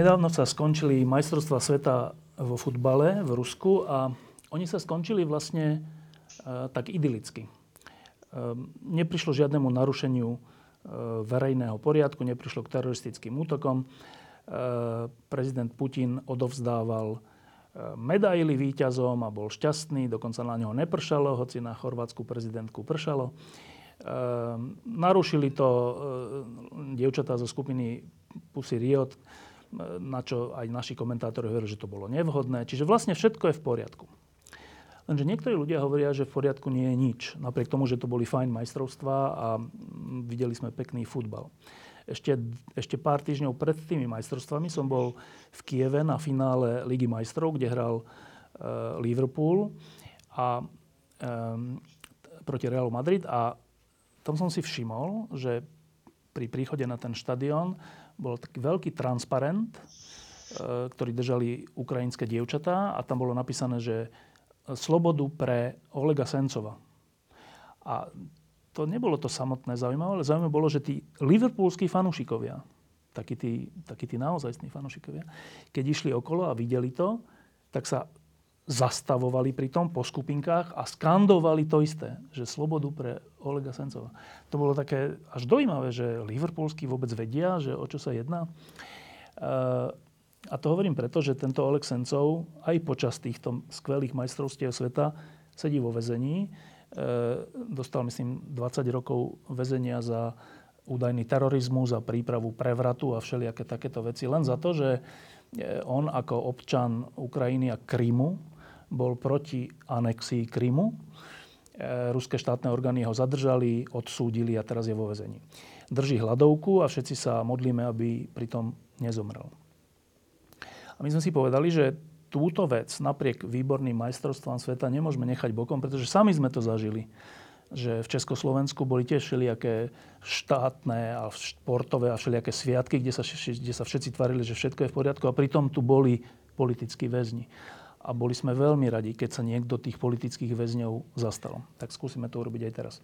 Nedávno sa skončili majstrovstvá sveta vo futbale v Rusku a oni sa skončili vlastne e, tak idylicky. E, neprišlo žiadnemu narušeniu e, verejného poriadku, neprišlo k teroristickým útokom. Prezident Putin odovzdával medaily víťazom a bol šťastný, dokonca na neho nepršalo, hoci na chorvátsku prezidentku pršalo. Narušili to dievčatá zo skupiny Pussy Riot, na čo aj naši komentátori hovorili, že to bolo nevhodné. Čiže vlastne všetko je v poriadku. Lenže niektorí ľudia hovoria, že v poriadku nie je nič. Napriek tomu, že to boli fajn majstrovstvá a videli sme pekný futbal. Ešte, ešte pár týždňov pred tými majstrovstvami som bol v Kieve na finále Ligy majstrov, kde hral uh, Liverpool a, um, proti Realu Madrid a tam som si všimol, že pri príchode na ten štadión bol taký veľký transparent, e, ktorý držali ukrajinské dievčatá a tam bolo napísané, že slobodu pre Olega Sencova. A to nebolo to samotné zaujímavé, ale zaujímavé bolo, že tí liverpoolskí fanúšikovia, takí tí, takí tí naozajstní fanúšikovia, keď išli okolo a videli to, tak sa zastavovali pri tom po skupinkách a skandovali to isté, že slobodu pre Olega Sencova. To bolo také až dojímavé, že Liverpoolskí vôbec vedia, že o čo sa jedná. A to hovorím preto, že tento Oleg Sencov aj počas týchto skvelých majstrovstiev sveta sedí vo väzení. E, dostal, myslím, 20 rokov väzenia za údajný terorizmus, za prípravu prevratu a všelijaké takéto veci. Len za to, že on ako občan Ukrajiny a Krymu bol proti anexii Krymu. E, ruské štátne orgány ho zadržali, odsúdili a teraz je vo vezení. Drží hladovku a všetci sa modlíme, aby pritom nezomrel. A my sme si povedali, že túto vec napriek výborným majstrovstvám sveta nemôžeme nechať bokom, pretože sami sme to zažili že v Československu boli tiež všelijaké štátne a športové a všelijaké sviatky, kde sa, kde sa všetci tvarili, že všetko je v poriadku a pritom tu boli politickí väzni a boli sme veľmi radi, keď sa niekto tých politických väzňov zastal. Tak skúsime to urobiť aj teraz.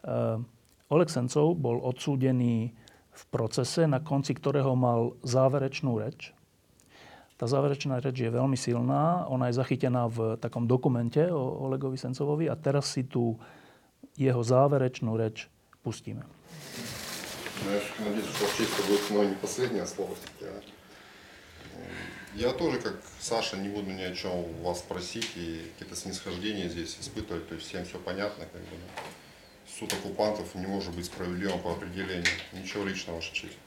Uh, Oleg Sencov bol odsúdený v procese, na konci ktorého mal záverečnú reč. Tá záverečná reč je veľmi silná. Ona je zachytená v takom dokumente o Olegovi Sencovovi a teraz si tu jeho záverečnú reč pustíme. Знаешь, надеюсь, что чисто будет мое не последнее слово. Я тоже, как Саша, не буду ни о чем вас просить и какие-то снисхождения здесь испытывать, то есть всем все понятно, как бы. Суд оккупантов не может быть справедливым по определению. Ничего личного, ваша честь.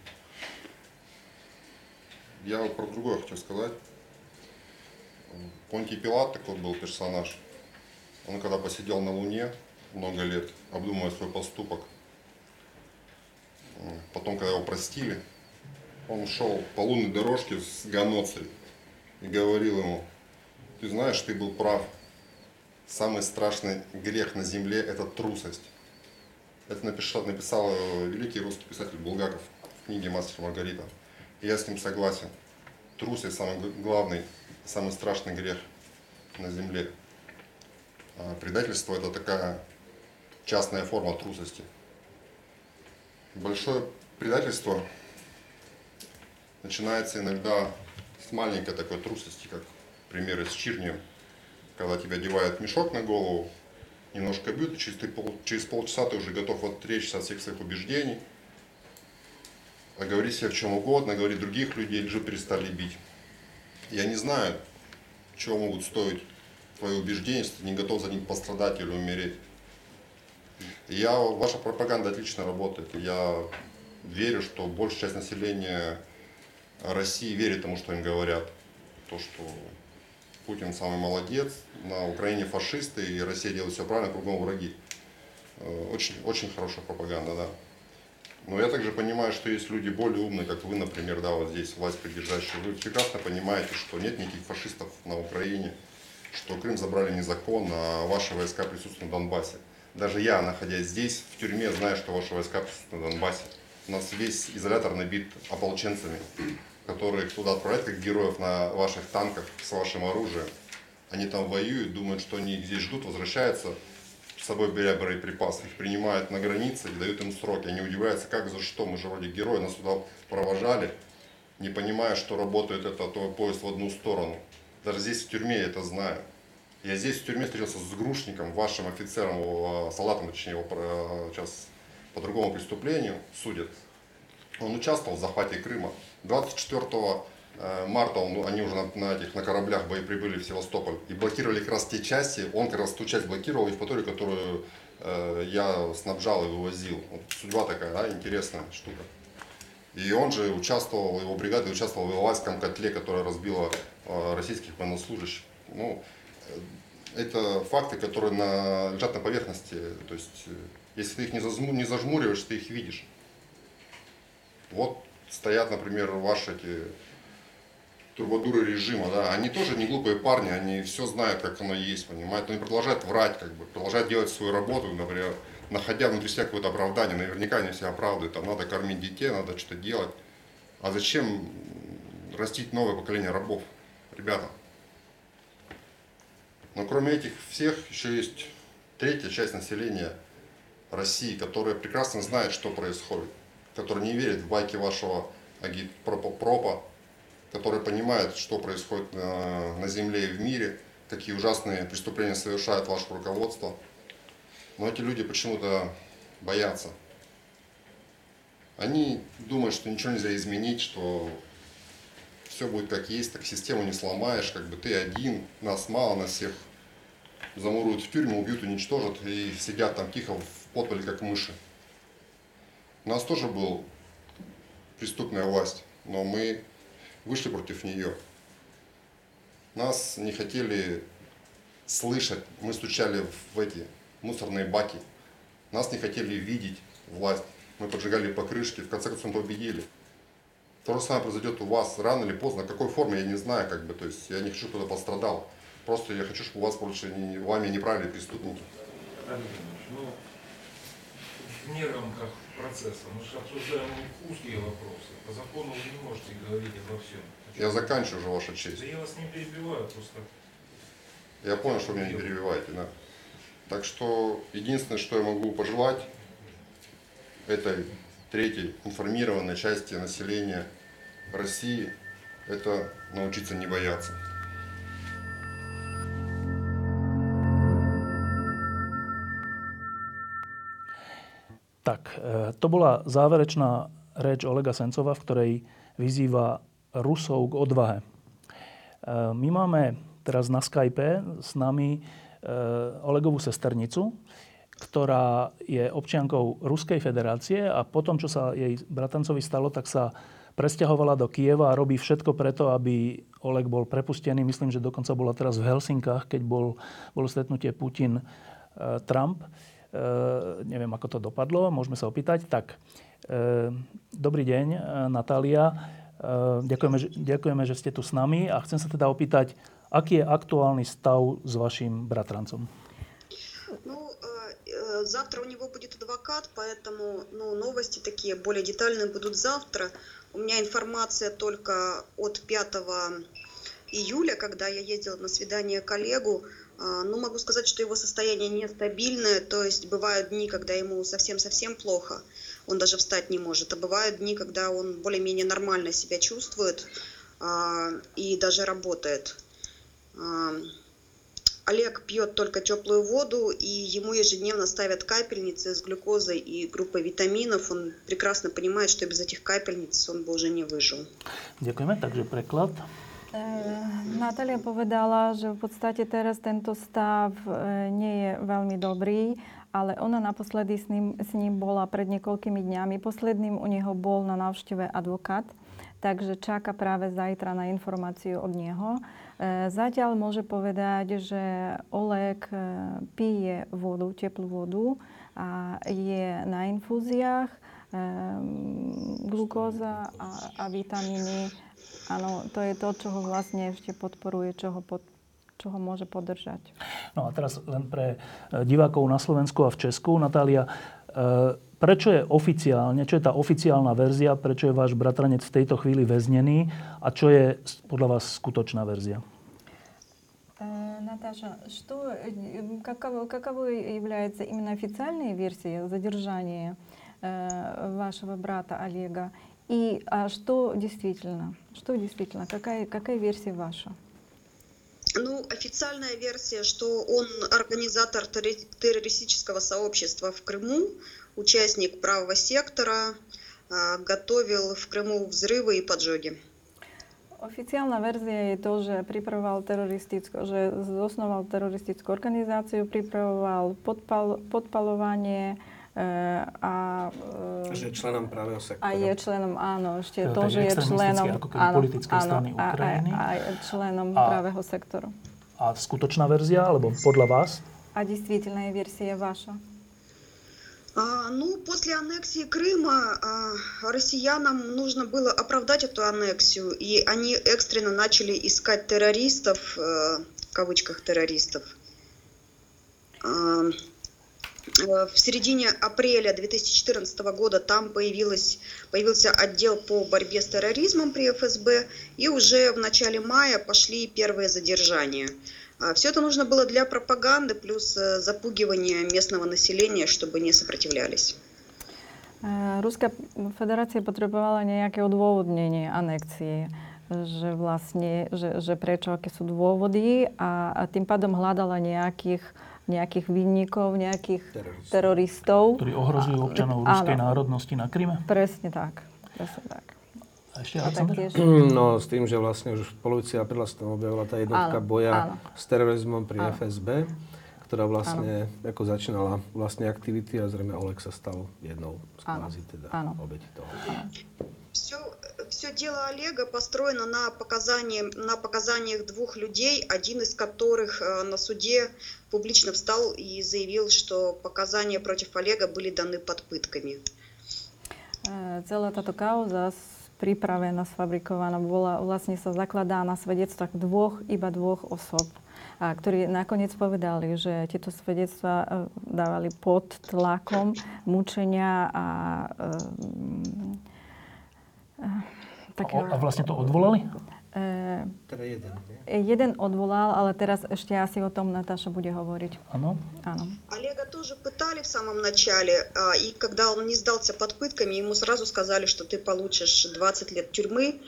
Я про другое хочу сказать. Понтий Пилат такой был персонаж. Он когда посидел на Луне много лет, обдумывая свой поступок, потом, когда его простили, он шел по лунной дорожке с Ганоцией и говорил ему, ты знаешь, ты был прав. Самый страшный грех на земле – это трусость. Это написал, написал великий русский писатель Булгаков в книге «Мастер Маргарита». И я с ним согласен. Трусость – самый главный, самый страшный грех на земле. А предательство – это такая частная форма трусости. Большое предательство начинается иногда с маленькой такой трусости, как примеры с Чирнием, когда тебя одевают мешок на голову, немножко бьют, и через, пол, через полчаса ты уже готов отречься от всех своих убеждений, говорить себе в чем угодно, говорить других людей, лишь перестали бить. Я не знаю, чего могут стоить твои убеждения, если ты не готов за них пострадать или умереть. Я, ваша пропаганда отлично работает. Я верю, что большая часть населения России верит тому, что им говорят. То, что Путин самый молодец, на Украине фашисты, и Россия делает все правильно, кругом враги. Э, очень, очень хорошая пропаганда, да. Но я также понимаю, что есть люди более умные, как вы, например, да, вот здесь власть поддержащие. Вы прекрасно понимаете, что нет никаких фашистов на Украине, что Крым забрали незаконно, а ваши войска присутствуют на Донбассе. Даже я, находясь здесь, в тюрьме, знаю, что ваши войска присутствуют на Донбассе. У нас весь изолятор набит ополченцами, которые туда отправляют как героев на ваших танках с вашим оружием. Они там воюют, думают, что они здесь ждут, возвращаются, с собой беря боеприпасы, их принимают на границе и дают им сроки. Они удивляются, как, за что, мы же вроде герои, нас туда провожали, не понимая, что работает этот поезд в одну сторону. Даже здесь в тюрьме я это знаю. Я здесь в тюрьме встретился с Грушником, вашим офицером, его, салатом, точнее, его сейчас по другому преступлению судят. Он участвовал в захвате Крыма. 24 э, марта он, они уже на, на этих на кораблях боеприбыли в Севастополь и блокировали как раз те части, он как раз ту часть блокировал Евпаторию, которую э, я снабжал и вывозил. Вот судьба такая, да, интересная штука. И он же участвовал, его бригада участвовала в Иловайском котле, которое разбило э, российских военнослужащих. Ну, э, это факты, которые на, лежат на поверхности. То есть э, если ты их не, зажму, не зажмуриваешь, ты их видишь. Вот стоят, например, ваши эти турбодуры режима, да, они тоже не глупые парни, они все знают, как оно есть, понимаете, но они продолжают врать, как бы, продолжают делать свою работу, например, находя внутри себя какое-то оправдание, наверняка они себя оправдывают, там надо кормить детей, надо что-то делать. А зачем растить новое поколение рабов, ребята? Но кроме этих всех еще есть третья часть населения – России, которая прекрасно знает, что происходит, которая не верит в байки вашего агитпропа, которая понимает, что происходит на, на земле и в мире, какие ужасные преступления совершает ваше руководство. Но эти люди почему-то боятся. Они думают, что ничего нельзя изменить, что все будет как есть, так систему не сломаешь, как бы ты один, нас мало, нас всех замуруют в тюрьму, убьют, уничтожат и сидят там тихо в подпали как мыши. У нас тоже был преступная власть, но мы вышли против нее. Нас не хотели слышать, мы стучали в эти мусорные баки. Нас не хотели видеть власть. Мы поджигали покрышки, в конце концов победили. То же самое произойдет у вас рано или поздно. В какой форме, я не знаю, как бы, то есть я не хочу, чтобы кто-то пострадал. Просто я хочу, чтобы у вас больше не, вами не правили преступники. Ну, не рамках процесса. Мы же обсуждаем узкие вопросы. По закону вы не можете говорить обо всем. Я заканчиваю уже, Ваша честь. Да я вас не перебиваю, просто... Я понял, что вы меня не перебиваете, да. Так что единственное, что я могу пожелать этой третьей информированной части населения России, это научиться не бояться. Tak, e, to bola záverečná reč Olega Sencova, v ktorej vyzýva Rusov k odvahe. E, my máme teraz na Skype s nami e, Olegovú sesternicu, ktorá je občiankou Ruskej federácie a po tom, čo sa jej bratancovi stalo, tak sa presťahovala do Kieva a robí všetko preto, aby Oleg bol prepustený. Myslím, že dokonca bola teraz v Helsinkách, keď bol, bolo stretnutie Putin-Trump. Eh, neviem, ako to dopadlo, môžeme sa opýtať. Tak, eh, dobrý deň, eh, Natália. Ďakujeme, ďakujeme, že ste tu s nami a chcem sa teda opýtať, aký je aktuálny stav s vašim bratrancom? Ну, завтра у него будет адвокат, поэтому ну, новости такие более детальные будут завтра. У меня информация только от 5 июля, когда я ездила на свидание коллегу. А, ну, могу сказать, что его состояние нестабильное, то есть бывают дни, когда ему совсем-совсем плохо, он даже встать не может, а бывают дни, когда он более-менее нормально себя чувствует а, и даже работает. А, Олег пьет только теплую воду, и ему ежедневно ставят капельницы с глюкозой и группой витаминов. Он прекрасно понимает, что без этих капельниц он бы уже не выжил. Ďakujeme, takže preklad. Eh, Natália povedala, že v podstate teraz tento stav eh, nie je veľmi dobrý, ale ona naposledy s ním, s ním bola pred niekoľkými dňami. Posledným u neho bol na návšteve advokát, takže čaká práve zajtra na informáciu od neho. Eh, zatiaľ môže povedať, že Oleg pije vodu, teplú vodu a je na infúziách glukóza a, a vitamíny. Áno, to je to, čo ho vlastne ešte podporuje, čo ho, pod, čo ho môže podržať. No a teraz len pre e, divákov na Slovensku a v Česku. Natália, e, prečo je oficiálne, čo je tá oficiálna verzia, prečo je váš bratranec v tejto chvíli väznený a čo je podľa vás skutočná verzia? Наташа, что, каково, каково является именно официальная версия задержания э, вашего брата Олега? И а что действительно? Что действительно? Какая, какая версия ваша? Ну, официальная версия, что он организатор террористического сообщества в Крыму, участник правого сектора, а, готовил в Крыму взрывы и поджоги. Verzia je to, že pripravoval teroristickú, že zosnoval teroristickú organizáciu, pripravoval podpal, podpalovanie e, a... E, že je členom právého sektora. A je členom, áno, ešte to, to že je členom... Ako áno, politickej áno, strany Ukrajiny. A, a, a členom a, právého sektoru. A skutočná verzia, alebo podľa vás? A действительная версия ваша? А, ну, после аннексии Крыма а, россиянам нужно было оправдать эту аннексию, и они экстренно начали искать террористов, э, в кавычках террористов. А, э, в середине апреля 2014 года там появилась, появился отдел по борьбе с терроризмом при ФСБ, и уже в начале мая пошли первые задержания. Все это нужно было для пропаганды, плюс э, запугивания местного населения, чтобы не сопротивлялись. Э, Ruská federácia potrebovala nejaké odôvodnenie anexie, že vlastne, že, že prečo, aké sú dôvody a, a tým pádom hľadala nejakých, nejakých vinníkov, nejakých teroristov, teroristov ktorí ohrozujú občanov a, ruskej áno. národnosti na Kryme? Presne tak. Presne tak. A ešte a. No s tým, že vlastne už v polovici apríla sa tam objavila tá jednotka áno, boja áno. s terorizmom pri áno. FSB, ktorá vlastne áno. ako začínala vlastne aktivity a zrejme Oleg sa stal jednou z kvázi teda áno. obeti toho. Áno. Все дело Олега построено на, показании, на показаниях двух людей, один из которых э, на суде публично встал и заявил, что показания против Олега были даны под пытками. Celá táto kauza pripravená, sfabrikovaná, bola, vlastne sa zakladá na svedectvách dvoch, iba dvoch osob, a ktorí nakoniec povedali, že tieto svedectva e, dávali pod tlakom mučenia a... E, e, a, vlastne to odvolali? Teda jeden? Jeden odvolal, ale teraz ešte asi o том Наташа bude hovoriť. Áno? Áno. Олега тоже пытали в самом начале, и когда он не сдался под пытками, ему сразу сказали, что ты получишь 20 лет тюрьмы.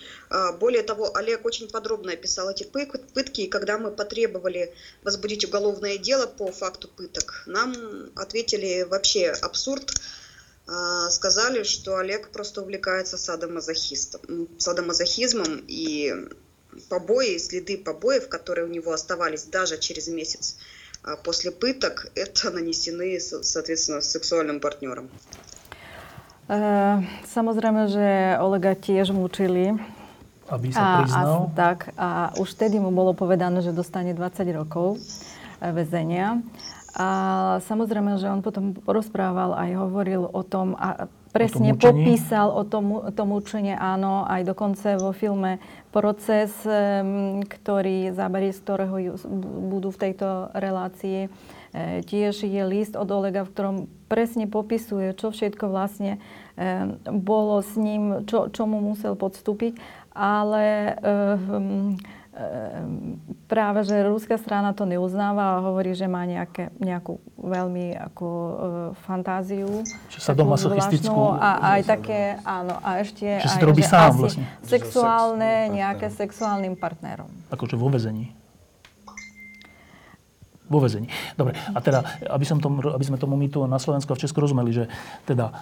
Более того, Олег очень подробно описал эти пытки, и когда мы потребовали возбудить уголовное дело по факту пыток, нам ответили вообще абсурд, сказали, что Олег просто увлекается садомазохистом, садомазохизмом и побои, следы побоев, которые у него оставались даже через месяц после пыток, это нанесены, соответственно, сексуальным партнером. Samozrejme, že Olega tiež mučili. Aby sa priznal. A, tak, a už vtedy mu bolo povedané, že dostane 20 rokov väzenia. A samozrejme, že on potom rozprával aj hovoril o tom a presne o tom popísal o tom, tom učenie, áno, aj dokonca vo filme Proces, ktorý, zábery z ktorého budú v tejto relácii, e, tiež je list od Olega, v ktorom presne popisuje, čo všetko vlastne bolo s ním, čo, čo mu musel podstúpiť, ale Ehm, práve, že ruská strana to neuznáva a hovorí, že má nejaké, nejakú veľmi ako, uh, fantáziu. Čo sa doma sochistickú... A aj také, áno, a ešte... Že si to robí sám vlastne. Sexuálne, nejaké sexuálnym partnerom. Akože vo vezení. Vo vezení. Dobre, a teda, aby, som tom, aby sme tomu my tu na Slovensku a v Česku rozumeli, že teda e,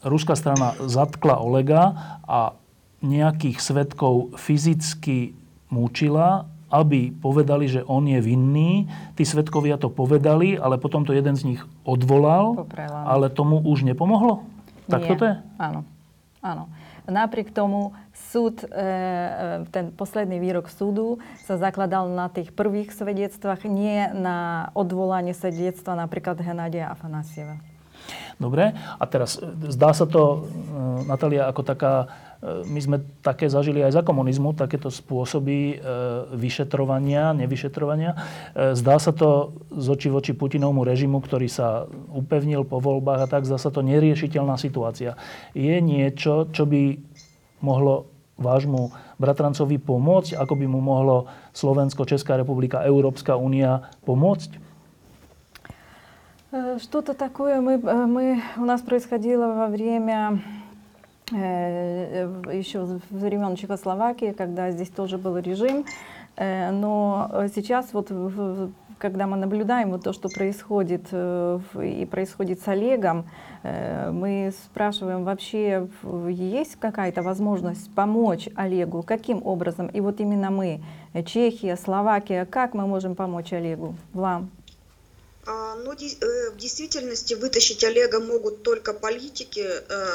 ruská strana zatkla Olega a nejakých svetkov fyzicky mučila, aby povedali, že on je vinný. Tí svetkovia to povedali, ale potom to jeden z nich odvolal, Poprela. ale tomu už nepomohlo? Tak Nie. to je? Áno. Áno. Napriek tomu súd, e, e, ten posledný výrok súdu sa zakladal na tých prvých svedectvách, nie na odvolanie svedectva napríklad Henadia Afanasieva. Dobre. A teraz zdá sa to, Natália, ako taká my sme také zažili aj za komunizmu, takéto spôsoby vyšetrovania, nevyšetrovania. Zdá sa to z oči voči Putinovmu režimu, ktorý sa upevnil po voľbách a tak, zdá sa to neriešiteľná situácia. Je niečo, čo by mohlo vášmu bratrancovi pomôcť, ako by mu mohlo Slovensko, Česká republika, Európska únia помочь? Что-то такое мы, мы, у нас происходило во время еще времен Чехословакии, когда здесь тоже был режим. Но сейчас вот когда мы наблюдаем вот то, что происходит и происходит с Олегом, мы спрашиваем вообще, есть какая-то возможность помочь Олегу, каким образом? И вот именно мы, Чехия, Словакия, как мы можем помочь Олегу, вам? А, ну, в действительности вытащить Олега могут только политики.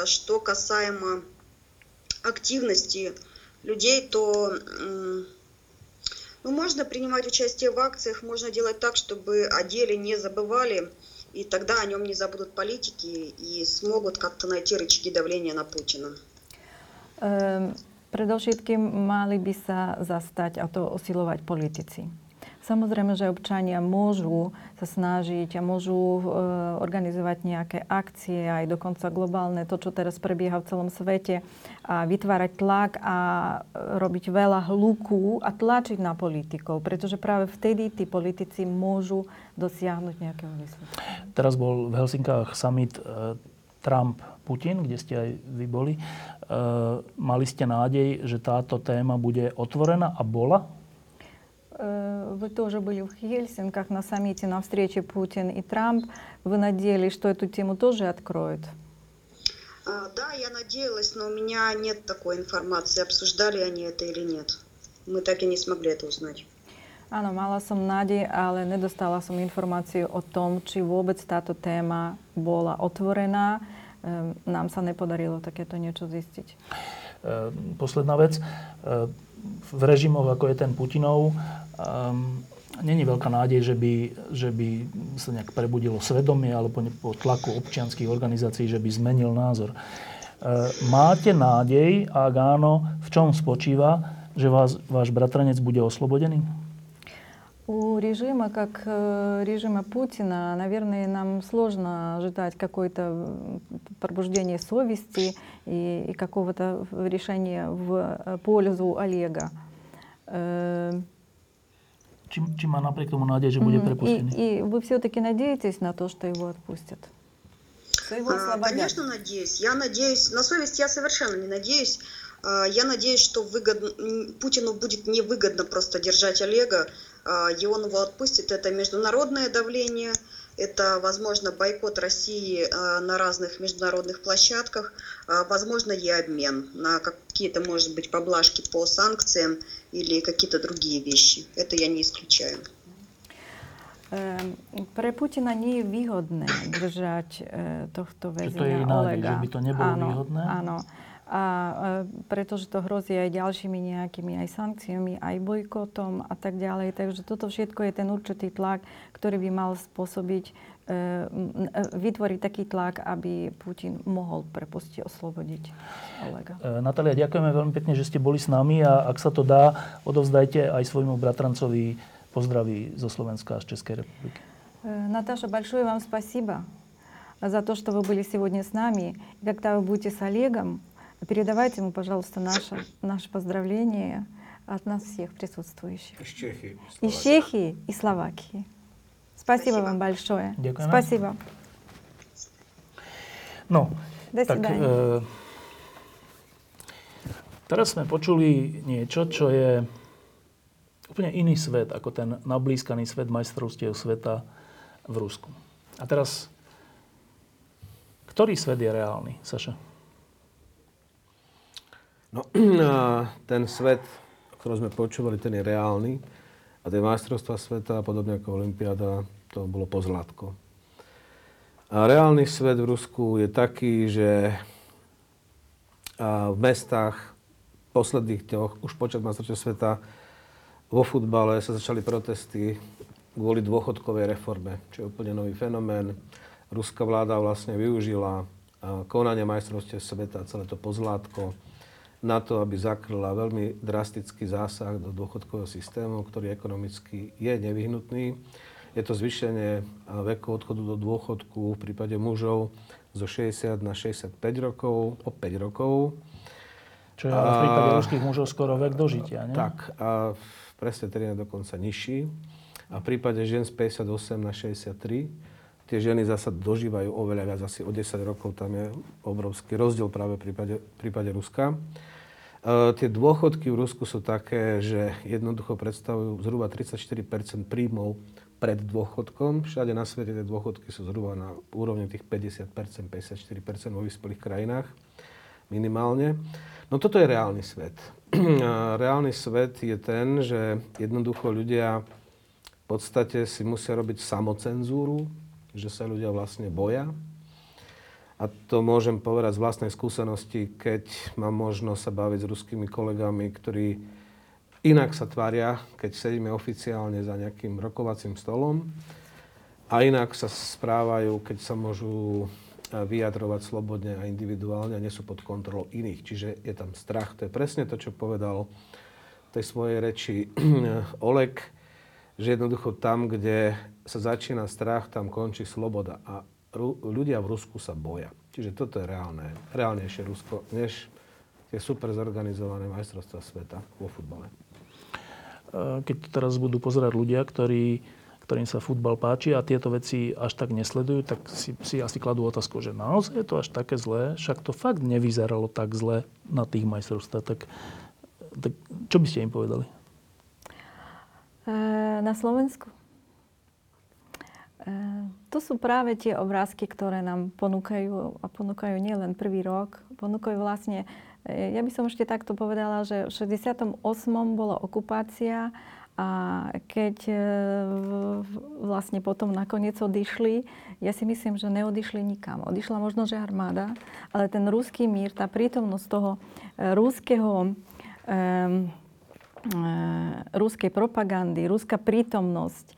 Что касаемо активности людей, то ну, можно принимать участие в акциях, можно делать так, чтобы о деле не забывали, и тогда о нем не забудут политики и смогут как-то найти рычаги давления на Путина. Predovšetkým mali by sa zastať a to osilovať politici. Samozrejme, že občania môžu sa snažiť a môžu uh, organizovať nejaké akcie, aj dokonca globálne, to, čo teraz prebieha v celom svete, a vytvárať tlak a robiť veľa hluku a tlačiť na politikov, pretože práve vtedy tí politici môžu dosiahnuť nejakého výsledku. Teraz bol v Helsinkách summit uh, Trump-Putin, kde ste aj vy boli. Uh, mali ste nádej, že táto téma bude otvorená a bola? Вы тоже были в Хельсинках на саммите на встрече Путин и Трамп. Вы надеялись, что эту тему тоже откроют? Да, я надеялась, но у меня нет такой информации, обсуждали они это или нет. Мы так и не смогли это узнать. Áno, mala som nádej, ale nedostala som informáciu o tom, či vôbec táto téma bola otvorená. Nám sa nepodarilo takéto niečo zistiť. Posledná vec. V režimoch, ako je ten Putinov, um, není veľká nádej, že by, že by sa nejak prebudilo svedomie alebo po tlaku občianských organizácií, že by zmenil názor. Uh, máte nádej, ak áno, v čom spočíva, že vás, váš bratranec bude oslobodený? У режима, как режима Путина, наверное, нам сложно ожидать какое-то пробуждение совести и, и какого-то решения в пользу Олега. Či, či má napriek tomu nádej, že bude prepustený? И, и вы все-таки надеетесь на то, что его отпустят? Что его освободят? Конечно, надеюсь. Я надеюсь. На совесть я совершенно не надеюсь. Я надеюсь, что выгодно, Путину будет невыгодно просто держать Олега, и он его отпустит. Это международное давление, это, возможно, бойкот России на разных международных площадках, возможно, и обмен на какие-то, может быть, поблажки по санкциям или какие-то другие вещи. Это я не исключаю. Pre Putina nie je výhodné držať tohto väzňa to je Olega. že by to nebolo áno, výhodné? Áno. A pretože to hrozí aj ďalšími nejakými aj sankciami, aj bojkotom a tak ďalej. Takže toto všetko je ten určitý tlak, ktorý by mal spôsobiť, vytvoriť taký tlak, aby Putin mohol prepustiť, oslobodiť Olega. Natália, ďakujeme veľmi pekne, že ste boli s nami a ak sa to dá, odovzdajte aj svojmu bratrancovi pozdraví zo Slovenska a z Českej republiky. Наташа, большое вам спасибо за то, что вы были сегодня с нами. И когда вы будете с Олегом, Передавайте ему, пожалуйста, наше, наше поздравление от нас всех присутствующих. Из Чехии. Из Чехии и Словакии. Спасибо, Спасибо. вам большое. Дякую. Спасибо. No, До tak, e, teraz sme počuli niečo, čo je úplne iný svet, ako ten nablískaný svet majstrovstiev sveta v Rusku. A teraz, ktorý svet je reálny, Saša? No, ten svet, o ktorom sme počúvali, ten je reálny. A tie majstrovstvá sveta, podobne ako Olympiáda, to bolo pozlátko. A reálny svet v Rusku je taký, že v mestách posledných dňoch, už počas majstrovstiev sveta, vo futbale sa začali protesty kvôli dôchodkovej reforme, čo je úplne nový fenomén. ruská vláda vlastne využila konanie majstrovstiev sveta, celé to pozlátko, na to, aby zakryla veľmi drastický zásah do dôchodkového systému, ktorý ekonomicky je nevyhnutný. Je to zvýšenie veku odchodu do dôchodku v prípade mužov zo 60 na 65 rokov, o 5 rokov. Čo je v prípade ruských mužov skoro vek dožitia, nie? Tak, a presne tedy je dokonca nižší. A v prípade žien z 58 na 63 tie ženy zasa dožívajú oveľa viac, asi o 10 rokov, tam je obrovský rozdiel práve v prípade, v prípade Ruska. E, tie dôchodky v Rusku sú také, že jednoducho predstavujú zhruba 34% príjmov pred dôchodkom. Všade na svete tie dôchodky sú zhruba na úrovni tých 50% 54 vo vyspelých krajinách minimálne. No toto je reálny svet. reálny svet je ten, že jednoducho ľudia v podstate si musia robiť samocenzúru, že sa ľudia vlastne boja a to môžem povedať z vlastnej skúsenosti, keď mám možnosť sa baviť s ruskými kolegami, ktorí inak sa tvária, keď sedíme oficiálne za nejakým rokovacím stolom a inak sa správajú, keď sa môžu eh, vyjadrovať slobodne a individuálne a nie sú pod kontrolou iných. Čiže je tam strach. To je presne to, čo povedal v tej svojej reči Oleg, že jednoducho tam, kde sa začína strach, tam končí sloboda. A ľudia v Rusku sa boja. Čiže toto je reálne, reálnejšie Rusko, než tie super zorganizované majstrovstvá sveta vo futbale. Keď to teraz budú pozerať ľudia, ktorí, ktorým sa futbal páči a tieto veci až tak nesledujú, tak si, si asi kladú otázku, že naozaj je to až také zlé, však to fakt nevyzeralo tak zle na tých majstrovstvách. Tak, tak čo by ste im povedali? Na Slovensku? To sú práve tie obrázky, ktoré nám ponúkajú a ponúkajú nielen prvý rok, ponúkajú vlastne, e, ja by som ešte takto povedala, že v 68. bola okupácia a keď e, vlastne potom nakoniec odišli, ja si myslím, že neodišli nikam. Odišla možno, že armáda, ale ten ruský mír, tá prítomnosť toho e, ruského um, ruskej propagandy, ruská prítomnosť,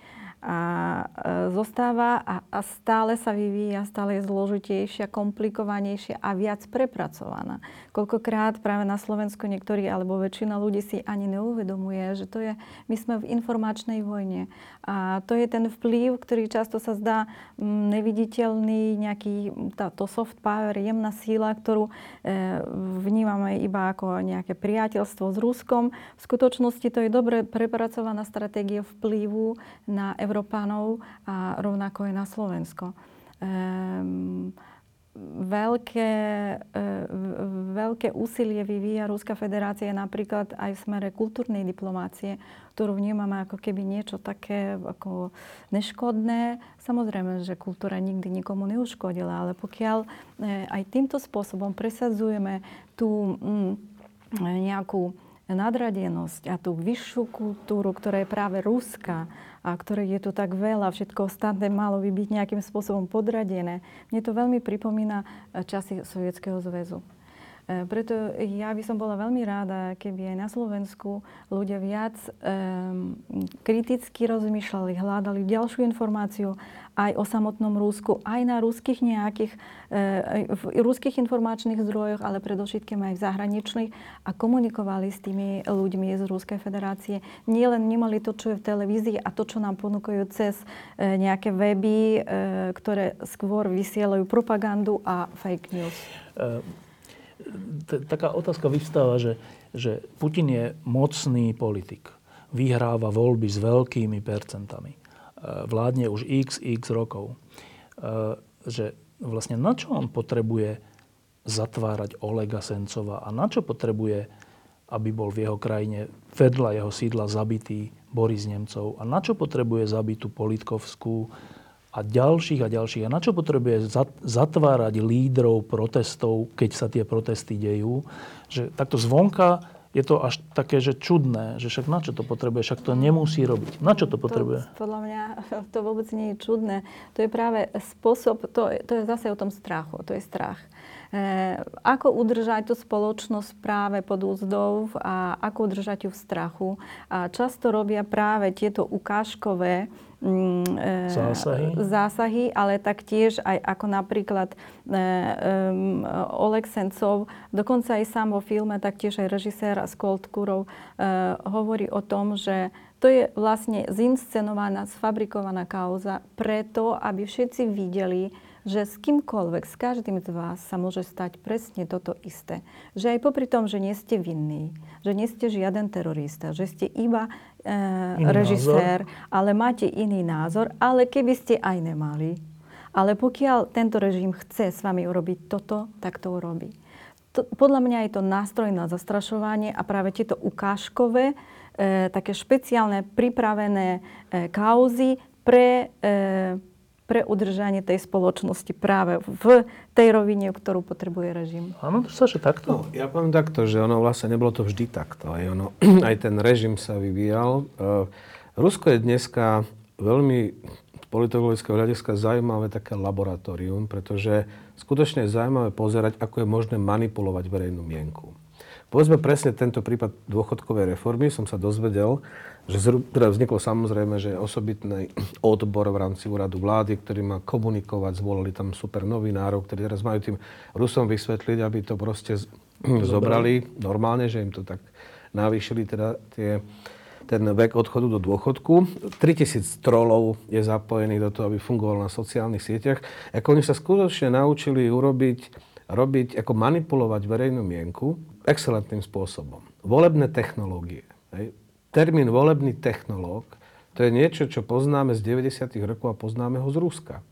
a e, zostáva a, a stále sa vyvíja, stále je zložitejšia, komplikovanejšia a viac prepracovaná. Koľkokrát práve na Slovensku niektorí alebo väčšina ľudí si ani neuvedomuje, že to je, my sme v informačnej vojne. A to je ten vplyv, ktorý často sa zdá neviditeľný, nejaký tá, to soft power, jemná síla, ktorú e, vnímame iba ako nejaké priateľstvo s Ruskom. V skutočnosti to je dobre prepracovaná stratégia vplyvu na Európu Európanov a rovnako aj na Slovensko. Um, veľké, e, veľké úsilie vyvíja Ruská federácia napríklad aj v smere kultúrnej diplomácie, ktorú vnímame ako keby niečo také ako neškodné. Samozrejme, že kultúra nikdy nikomu neuškodila, ale pokiaľ e, aj týmto spôsobom presadzujeme tú mm, nejakú nadradenosť a tú vyššiu kultúru, ktorá je práve ruská, a ktoré je tu tak veľa, všetko ostatné malo by byť nejakým spôsobom podradené. Mne to veľmi pripomína eh, časy Sovietskeho zväzu. Eh, preto ja by som bola veľmi ráda, keby aj na Slovensku ľudia viac um, kriticky rozmýšľali, hľadali ďalšiu informáciu aj o samotnom Rusku, aj na ruských nejakých, e, v ruských informačných zdrojoch, ale predovšetkým aj v zahraničných a komunikovali s tými ľuďmi z Ruskej federácie. Nie len nemali to, čo je v televízii a to, čo nám ponúkajú cez e, nejaké weby, e, ktoré skôr vysielajú propagandu a fake news. Taká otázka vyvstáva, že, že Putin je mocný politik. Vyhráva voľby s veľkými percentami vládne už xx rokov. E, že vlastne na čo on potrebuje zatvárať Olega Sencova a na čo potrebuje, aby bol v jeho krajine vedľa jeho sídla zabitý Boris Nemcov a na čo potrebuje zabitú Politkovskú a ďalších a ďalších. A na čo potrebuje zatvárať lídrov protestov, keď sa tie protesty dejú. Že takto zvonka je to až také, že čudné, že však na čo to potrebuje, však to nemusí robiť. Na čo to potrebuje? To, podľa mňa to vôbec nie je čudné. To je práve spôsob, to, to je zase o tom strachu, to je strach. Ako udržať tú spoločnosť práve pod úzdou a ako udržať ju v strachu. A často robia práve tieto ukážkové mm, zásahy. zásahy, ale taktiež aj ako napríklad um, Oleg Sencov, dokonca aj sám vo filme, taktiež aj režisér Skolt Kurov uh, hovorí o tom, že to je vlastne zinscenovaná, sfabrikovaná kauza preto, aby všetci videli, že s kýmkoľvek, s každým z vás sa môže stať presne toto isté. Že aj popri tom, že nie ste vinní, že nie ste žiaden terorista, že ste iba e, režisér, názor. ale máte iný názor, ale keby ste aj nemali, ale pokiaľ tento režim chce s vami urobiť toto, tak to urobí. To, podľa mňa je to nástroj na zastrašovanie a práve tieto ukážkové, e, také špeciálne pripravené e, kauzy pre e, pre udržanie tej spoločnosti práve v tej rovine, ktorú potrebuje režim. Áno, to sa, že takto? No, ja poviem takto, že ono vlastne nebolo to vždy takto. Aj, ono, aj ten režim sa vyvíjal. Uh, Rusko je dneska veľmi z politologického hľadiska zaujímavé také laboratórium, pretože skutočne je zaujímavé pozerať, ako je možné manipulovať verejnú mienku. Povedzme presne tento prípad dôchodkovej reformy som sa dozvedel, že teda vzniklo samozrejme, že osobitný odbor v rámci úradu vlády, ktorý má komunikovať, zvolili tam super novinárov, ktorí teraz majú tým Rusom vysvetliť, aby to proste zobrali normálne, že im to tak navýšili teda tie, ten vek odchodu do dôchodku. 3000 trolov je zapojených do toho, aby fungovalo na sociálnych sieťach. Ako oni sa skutočne naučili urobiť, robiť, ako manipulovať verejnú mienku excelentným spôsobom. Volebné technológie. Hej termín volebný technológ, to je niečo, čo poznáme z 90. rokov a poznáme ho z Ruska.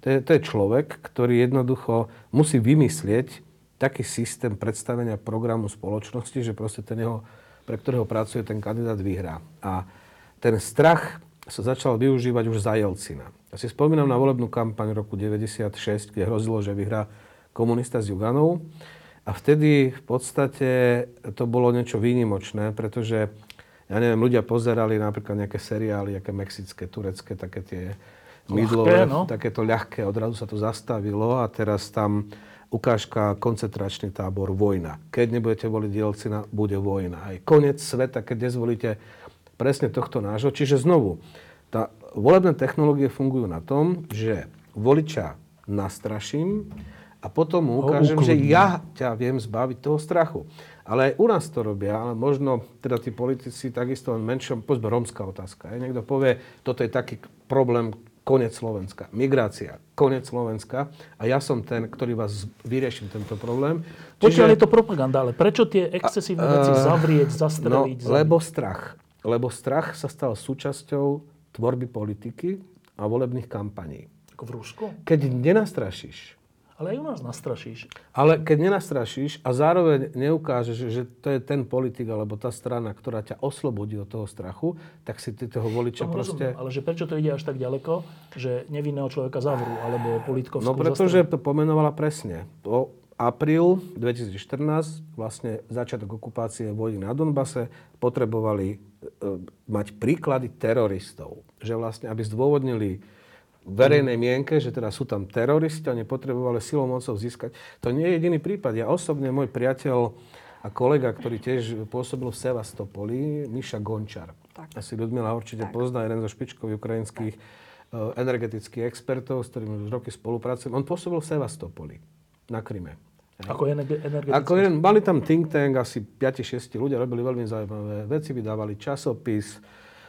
To je, to je človek, ktorý jednoducho musí vymyslieť taký systém predstavenia programu spoločnosti, že proste ten jeho, pre ktorého pracuje ten kandidát vyhrá. A ten strach sa začal využívať už za Jelcina. Ja si spomínam na volebnú kampaň roku 96, kde hrozilo, že vyhrá komunista s Juganou. A vtedy v podstate to bolo niečo výnimočné, pretože ja neviem, ľudia pozerali napríklad nejaké seriály, nejaké mexické, turecké, také tie mydlové, no? takéto ľahké, odrazu sa to zastavilo a teraz tam ukážka koncentračný tábor, vojna. Keď nebudete voliť Jelcina, bude vojna. Aj koniec sveta, keď nezvolíte presne tohto nášho. Čiže znovu, tá volebné technológie fungujú na tom, že voliča nastraším a potom mu ukážem, že ja ťa viem zbaviť toho strachu. Ale aj u nás to robia, ale možno teda tí politici takisto len menšom, povedzme rómska otázka. Je. Niekto povie, toto je taký problém, konec Slovenska. Migrácia, konec Slovenska. A ja som ten, ktorý vás vyriešim tento problém. Pokiaľ je to propaganda, ale prečo tie excesívne a, veci zavrieť, zastreliť? No, lebo strach. Lebo strach sa stal súčasťou tvorby politiky a volebných kampaní. Ako v Rusku? Keď nenastrašíš, ale aj u nás nastrašíš. Ale keď nenastrašíš a zároveň neukážeš, že to je ten politik alebo tá strana, ktorá ťa oslobodí od toho strachu, tak si ty toho voliča Tomu proste... Rozumiem, ale že prečo to ide až tak ďaleko, že nevinného človeka zavrú alebo politikov No pretože to pomenovala presne. To apríl 2014, vlastne začiatok okupácie vojny na Donbase, potrebovali e, mať príklady teroristov. Že vlastne, aby zdôvodnili verejnej mienke, že teda sú tam teroristi a nepotrebovali silou mocou získať. To nie je jediný prípad. Ja osobne, môj priateľ a kolega, ktorý tiež pôsobil v Sevastopoli, Miša Gončar. Tak. Asi Ľudmila určite tak. pozná, jeden zo špičkových ukrajinských tak. Eh, energetických expertov, s ktorými už roky spolupracujem. On pôsobil v Sevastopoli, na Kryme. Ako energetický? Ako jeden, mali tam think tank, asi 5-6 ľudia, robili veľmi zaujímavé veci, vydávali časopis,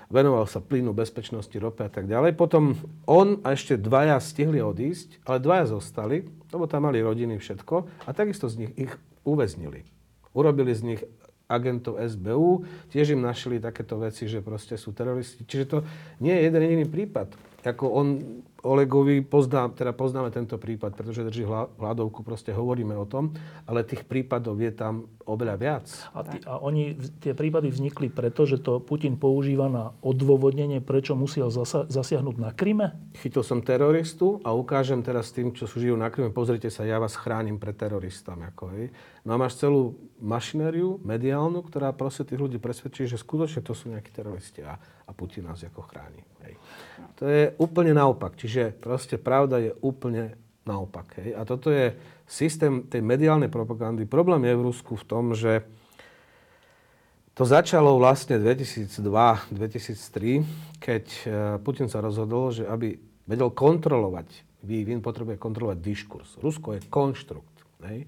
venoval sa plynu, bezpečnosti, rope a tak ďalej. Potom on a ešte dvaja stihli odísť, ale dvaja zostali, lebo tam mali rodiny všetko a takisto z nich ich uväznili. Urobili z nich agentov SBU, tiež im našli takéto veci, že proste sú teroristi. Čiže to nie je jeden jediný prípad. Ako on Olegovi pozná, teda poznáme tento prípad, pretože drží hľadovku, proste hovoríme o tom, ale tých prípadov je tam oveľa viac. A, tí, a oni, tie prípady vznikli preto, že to Putin používa na odôvodnenie, prečo musel zasa, zasiahnuť na Kryme? Chytil som teroristu a ukážem teraz tým, čo sú žijú na Kryme, pozrite sa, ja vás chránim pred teroristami. Ako, hej. No a máš celú mašinériu mediálnu, ktorá proste tých ľudí presvedčí, že skutočne to sú nejakí teroristi a, a Putin nás ako chráni. Hej. To je úplne naopak. Čiže proste pravda je úplne naopak. Hej. A toto je systém tej mediálnej propagandy. Problém je v Rusku v tom, že to začalo vlastne 2002-2003, keď e, Putin sa rozhodol, že aby vedel kontrolovať vývin, potrebuje kontrolovať diskurs. Rusko je konštrukt. Hej.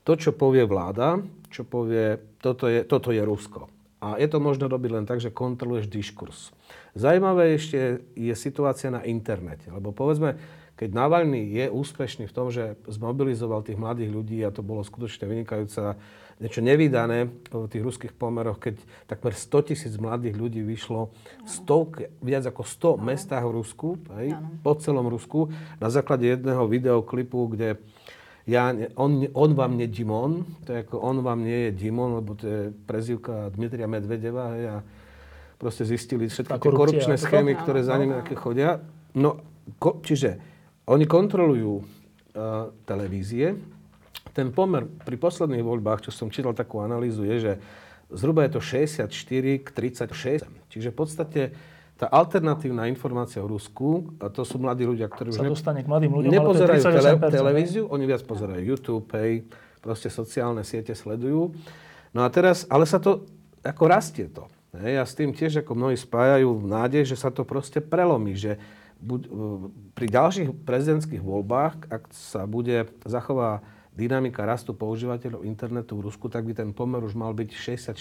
To, čo povie vláda, čo povie, toto je, toto je Rusko. A je to možno robiť len tak, že kontroluješ diskurs. Zajímavé ešte je situácia na internete, lebo povedzme, keď Navalny je úspešný v tom, že zmobilizoval tých mladých ľudí a to bolo skutočne vynikajúca niečo nevydané v tých ruských pomeroch, keď takmer 100 tisíc mladých ľudí vyšlo v stovke, viac ako 100 ano. mestách v Rusku, hej, po celom Rusku, na základe jedného videoklipu, kde ja, on, on vám nie Dimon, to je ako on vám nie je Dimon, lebo to je prezivka Dmitria Medvedeva hej, a proste zistili všetky tie korupčné schémy, ktoré za nimi chodia. No, ko, čiže oni kontrolujú uh, televízie, ten pomer pri posledných voľbách, čo som čítal takú analýzu, je, že zhruba je to 64 k 36. Čiže v podstate tá alternatívna informácia v Rusku, a to sú mladí ľudia, ktorí sa už ne, dostane k mladým ľuďom, nepozerajú tele, televíziu, oni viac pozerajú YouTube, hej, proste sociálne siete sledujú. No a teraz, ale sa to, ako rastie to. Hej, a s tým tiež ako mnohí spájajú nádej, že sa to proste prelomí, že buď, pri ďalších prezidentských voľbách, ak sa bude zachová dynamika rastu používateľov internetu v Rusku, tak by ten pomer už mal byť 64.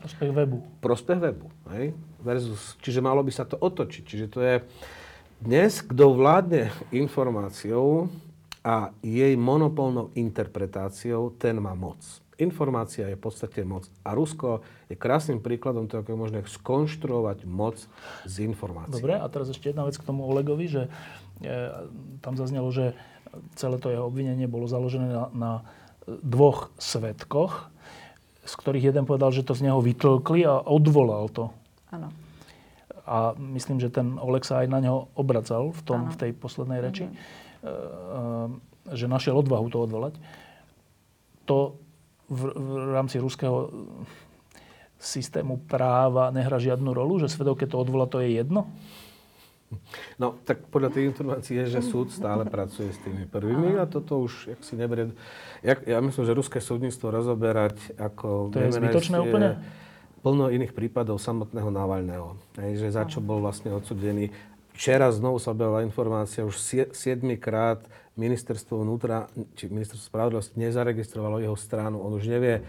Prospech webu. Prospech webu. Hej? Versus, čiže malo by sa to otočiť. Čiže to je dnes, kto vládne informáciou a jej monopolnou interpretáciou, ten má moc. Informácia je v podstate moc. A Rusko je krásnym príkladom toho, ako je možné skonštruovať moc z informácií. Dobre, a teraz ešte jedna vec k tomu Olegovi, že e, tam zaznelo, že celé to jeho obvinenie bolo založené na, na dvoch svetkoch, z ktorých jeden povedal, že to z neho vytlkli a odvolal to. Áno. A myslím, že ten Oleg sa aj na neho obracal v, tom, v tej poslednej reči, mm-hmm. že našiel odvahu to odvolať. To v, v rámci ruského systému práva nehrá žiadnu rolu, že svedok, keď to odvolá, to je jedno? No, tak podľa tých informácií je, že súd stále pracuje s tými prvými a toto už, jak si neberie... Ja, ja myslím, že ruské súdnictvo rozoberať ako... To je zbytočné je úplne? Plno iných prípadov samotného Navalného. Hej, že za čo bol vlastne odsudený. Včera znovu sa objavila informácia, už 7 krát ministerstvo vnútra, či ministerstvo spravodlivosti nezaregistrovalo jeho stranu. On už nevie,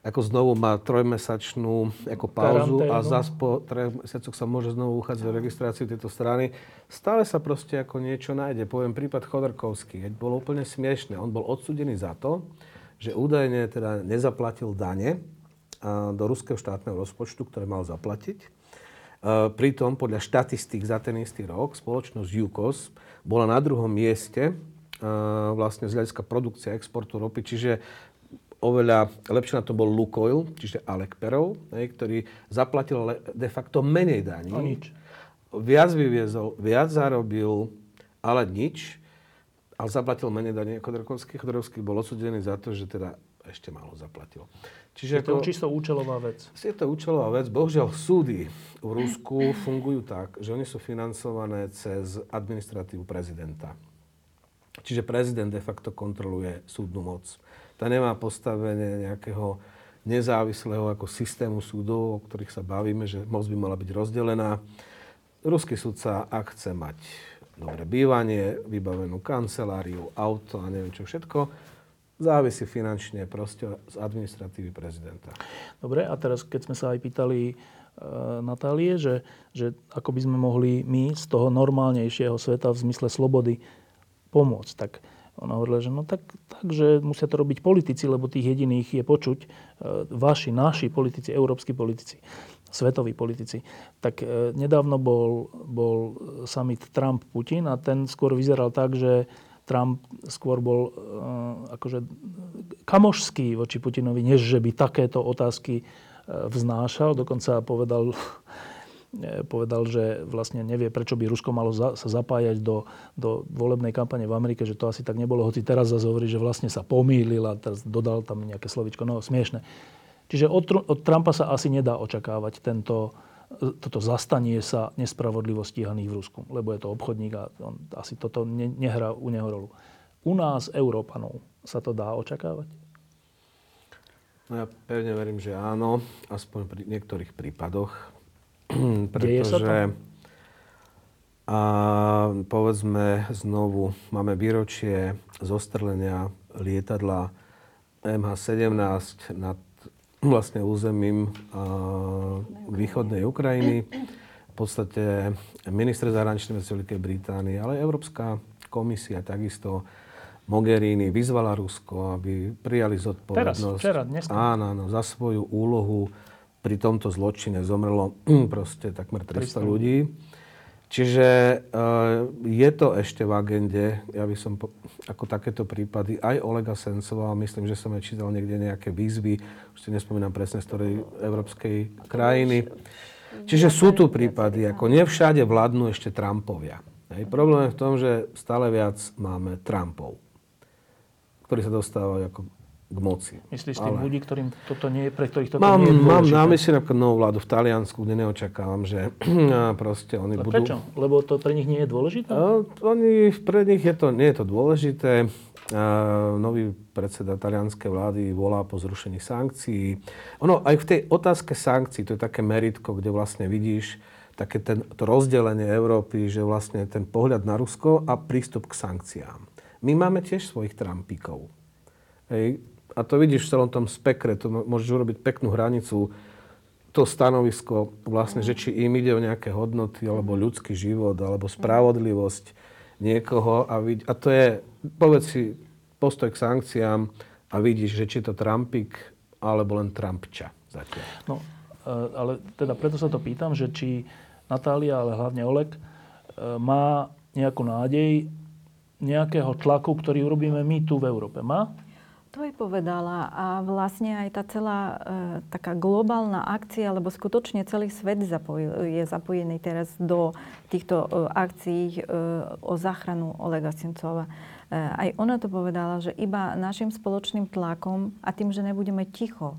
ako znovu má trojmesačnú ako pauzu Karanténu. a zase po troch mesiacoch sa môže znovu uchádzať o registráciu tejto strany. Stále sa proste ako niečo nájde. Poviem prípad Chodorkovský, keď bolo úplne smiešne. On bol odsudený za to, že údajne teda nezaplatil dane do ruského štátneho rozpočtu, ktoré mal zaplatiť. Pritom podľa štatistík za ten istý rok spoločnosť Jukos bola na druhom mieste vlastne z hľadiska produkcie a exportu ropy, čiže oveľa lepšie na to bol Lukoil, čiže Alek Perov, ktorý zaplatil de facto menej daní. No nič. Viac vyviezol, viac zarobil, ale nič. Ale zaplatil menej daní ako Chodorkovský. Chodorkovský bol odsudený za to, že teda ešte málo zaplatil. Čiže je to ako, čisto účelová vec. Je to účelová vec. Bohužiaľ súdy v Rusku fungujú tak, že oni sú financované cez administratívu prezidenta. Čiže prezident de facto kontroluje súdnu moc. Tá nemá postavenie nejakého nezávislého ako systému súdov, o ktorých sa bavíme, že moc by mala byť rozdelená. Ruský sudca, ak chce mať dobré bývanie, vybavenú kanceláriu, auto a neviem čo všetko, závisí finančne proste z administratívy prezidenta. Dobre, a teraz keď sme sa aj pýtali uh, Natálie, že, že ako by sme mohli my z toho normálnejšieho sveta v zmysle slobody pomôcť, tak ona hovorila, že no tak, tak, že musia to robiť politici, lebo tých jediných je počuť e, vaši, naši politici, európsky politici, svetoví politici. Tak e, nedávno bol, bol summit Trump-Putin a ten skôr vyzeral tak, že Trump skôr bol e, akože kamošský voči Putinovi, než že by takéto otázky vznášal. Dokonca povedal povedal, že vlastne nevie, prečo by Rusko malo za, sa zapájať do, do volebnej kampane v Amerike, že to asi tak nebolo, hoci teraz zase hovorí, že vlastne sa pomýlil a teraz dodal tam nejaké slovičko, no smiešne. Čiže od, od Trumpa sa asi nedá očakávať tento, toto zastanie sa nespravodlivo stíhaných v Rusku, lebo je to obchodník a on asi toto ne, nehrá u neho rolu. u nás, Európanov, sa to dá očakávať? No ja pevne verím, že áno, aspoň pri niektorých prípadoch. Deje sa to? A povedzme znovu, máme výročie zostrelenia lietadla MH17 nad vlastne územím východnej Ukrajiny. V podstate minister zahraničnej veci Veľkej Británie, ale Európska komisia takisto Mogherini vyzvala Rusko, aby prijali zodpovednosť. Teraz, včera, dneska. Áno, áno, za svoju úlohu pri tomto zločine zomrelo proste takmer 300 ľudí. Čiže uh, je to ešte v agende, ja by som po, ako takéto prípady, aj Olega Sencová, myslím, že som aj čítal niekde nejaké výzvy, už si nespomínam presne z ktorej európskej krajiny. Čiže sú tu prípady, ako nevšade vládnu ešte Trumpovia. Hej. Problém je v tom, že stále viac máme Trumpov, ktorí sa dostávajú ako k moci. Myslíš tým Ale... ľudí, ktorým toto nie je, pre ktorých toto mám, nie je dôležité? Mám na mysli napríklad novú vládu v Taliansku, kde neočakávam, že proste oni Ale budú... Prečo? Lebo to pre nich nie je dôležité? Uh, oni, pre nich je to, nie je to dôležité. Uh, nový predseda talianskej vlády volá po zrušení sankcií. Ono aj v tej otázke sankcií, to je také meritko, kde vlastne vidíš také ten, to rozdelenie Európy, že vlastne ten pohľad na Rusko a prístup k sankciám. My máme tiež svojich trampíkov. Hej, a to vidíš v celom tom spekre, to môžeš urobiť peknú hranicu, to stanovisko vlastne, že či im ide o nejaké hodnoty, alebo ľudský život, alebo spravodlivosť niekoho a, vid- a to je, povedz si, postoj k sankciám a vidíš, že či je to Trumpik, alebo len Trumpča zatiaľ. No, e, ale teda preto sa to pýtam, že či Natália, ale hlavne Oleg, e, má nejakú nádej nejakého tlaku, ktorý urobíme my tu v Európe. Má? To je povedala a vlastne aj tá celá e, taká globálna akcia, lebo skutočne celý svet zapojil, je zapojený teraz do týchto e, akcií e, o záchranu Olega Sincova. E, aj ona to povedala, že iba našim spoločným tlakom a tým, že nebudeme ticho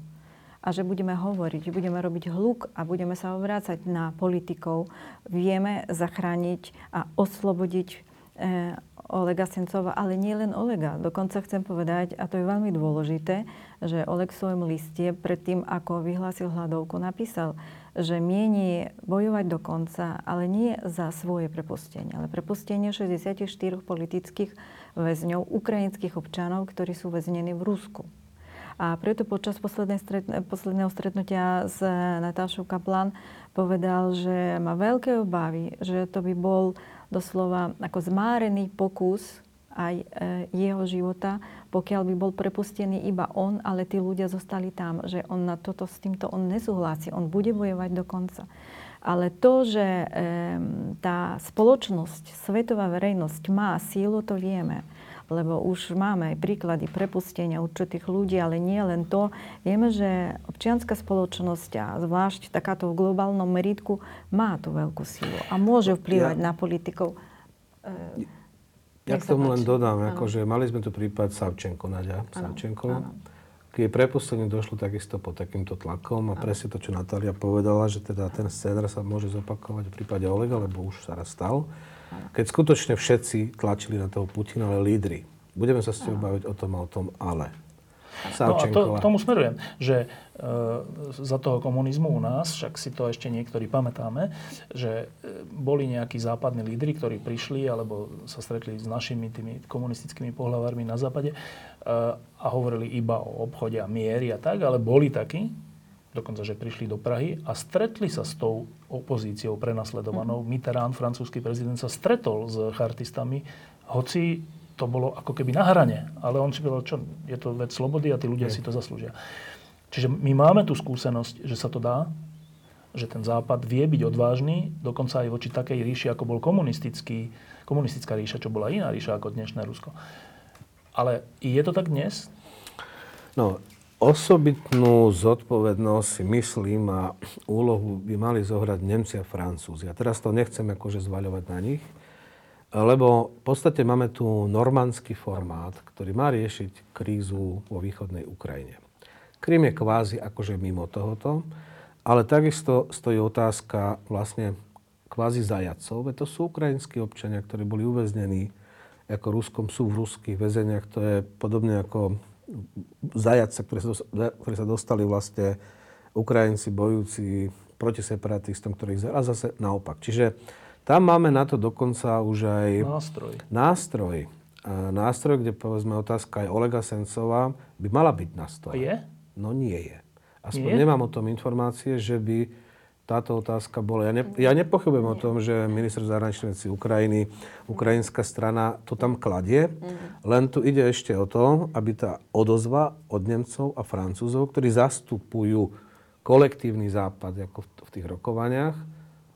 a že budeme hovoriť, že budeme robiť hluk a budeme sa obrácať na politikov, vieme zachrániť a oslobodiť Olega Sencova, ale nie len Olega. Dokonca chcem povedať, a to je veľmi dôležité, že Oleg v svojom liste predtým, ako vyhlásil hľadovku, napísal, že mieni bojovať do konca, ale nie za svoje prepustenie, ale prepustenie 64 politických väzňov, ukrajinských občanov, ktorí sú väznení v Rusku. A preto počas stret, posledného stretnutia s Natášou Kaplan povedal, že má veľké obavy, že to by bol doslova ako zmárený pokus aj e, jeho života, pokiaľ by bol prepustený iba on, ale tí ľudia zostali tam, že on na toto s týmto on nesúhlasí, on bude bojovať do konca. Ale to, že tá spoločnosť, svetová verejnosť má sílu, to vieme lebo už máme aj príklady prepustenia určitých ľudí, ale nie len to. Vieme, že občianská spoločnosť a zvlášť takáto v globálnom meritku má tú veľkú sílu a môže vplývať ja, na politikov. Ja k tomu len dodám, ako, že mali sme tu prípad Savčenko, Nadia Savčenko. Keď je prepustenie došlo takisto pod takýmto tlakom a presne to, čo Natália povedala, že teda ten scénar sa môže zopakovať v prípade Olega, lebo už sa raz stal keď skutočne všetci tlačili na toho Putina, ale lídry. Budeme sa s tebou baviť o tom a o tom, ale. No a to, k tomu smerujem, že e, za toho komunizmu u nás, však si to ešte niektorí pamätáme, že e, boli nejakí západní lídry, ktorí prišli alebo sa stretli s našimi tými komunistickými pohľavármi na západe e, a hovorili iba o obchode a miery a tak, ale boli takí, dokonca, že prišli do Prahy a stretli sa s tou opozíciou prenasledovanou. Mm-hmm. Mitterrand, francúzsky prezident, sa stretol s chartistami, hoci to bolo ako keby na hrane. Ale on si povedal, čo, je to vec slobody a tí ľudia mm. si to zaslúžia. Čiže my máme tú skúsenosť, že sa to dá, že ten Západ vie byť odvážny, dokonca aj voči takej ríši, ako bol komunistický, komunistická ríša, čo bola iná ríša ako dnešné Rusko. Ale je to tak dnes? No, Osobitnú zodpovednosť si myslím a úlohu by mali zohrať Nemci a Francúzi. A teraz to nechcem akože zvaľovať na nich, lebo v podstate máme tu normandský formát, ktorý má riešiť krízu vo východnej Ukrajine. Krím je kvázi akože mimo tohoto, ale takisto stojí otázka vlastne kvázi zajacov. To sú ukrajinskí občania, ktorí boli uväznení ako Ruskom sú v ruských väzeniach. To je podobne ako zajace, ktoré sa, ktoré sa dostali vlastne Ukrajinci bojúci proti separatistom, ktorých a zase naopak. Čiže tam máme na to dokonca už aj nástroj. nástroj. Nástroj, kde povedzme otázka aj Olega Sencová by mala byť na stole. Je? No nie je. Aspoň nie? nemám o tom informácie, že by táto otázka bola. Ja, ne, ja nepochybujem o tom, že minister zahraničných vecí Ukrajiny, ukrajinská strana to tam kladie, len tu ide ešte o to, aby tá odozva od Nemcov a Francúzov, ktorí zastupujú kolektívny západ ako v, v tých rokovaniach,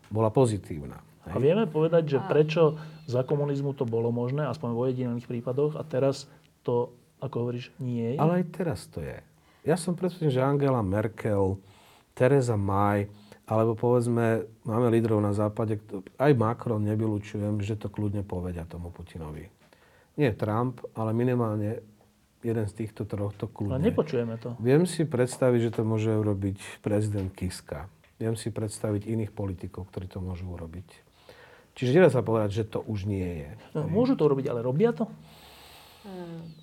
bola pozitívna. A vieme povedať, že prečo za komunizmu to bolo možné, aspoň vo jediných prípadoch, a teraz to, ako hovoríš, nie je? Ale aj teraz to je. Ja som presvedčený, že Angela Merkel, Teresa May, alebo povedzme, máme lídrov na západe, aj Macron nevylučujem, že to kľudne povedia tomu Putinovi. Nie Trump, ale minimálne jeden z týchto troch to kľudne. Ale nepočujeme to. Viem si predstaviť, že to môže urobiť prezident Kiska. Viem si predstaviť iných politikov, ktorí to môžu urobiť. Čiže nedá sa povedať, že to už nie je. No, môžu to urobiť, ale robia to?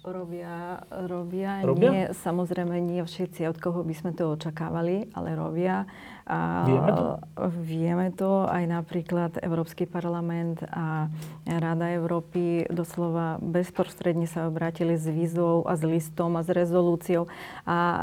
Robia, robia, robia? Nie, samozrejme nie všetci, od koho by sme to očakávali, ale robia. A vieme to? Vieme to. Aj napríklad Európsky parlament a Rada Európy doslova bezprostredne sa obrátili s výzvou a s listom a s rezolúciou. A e,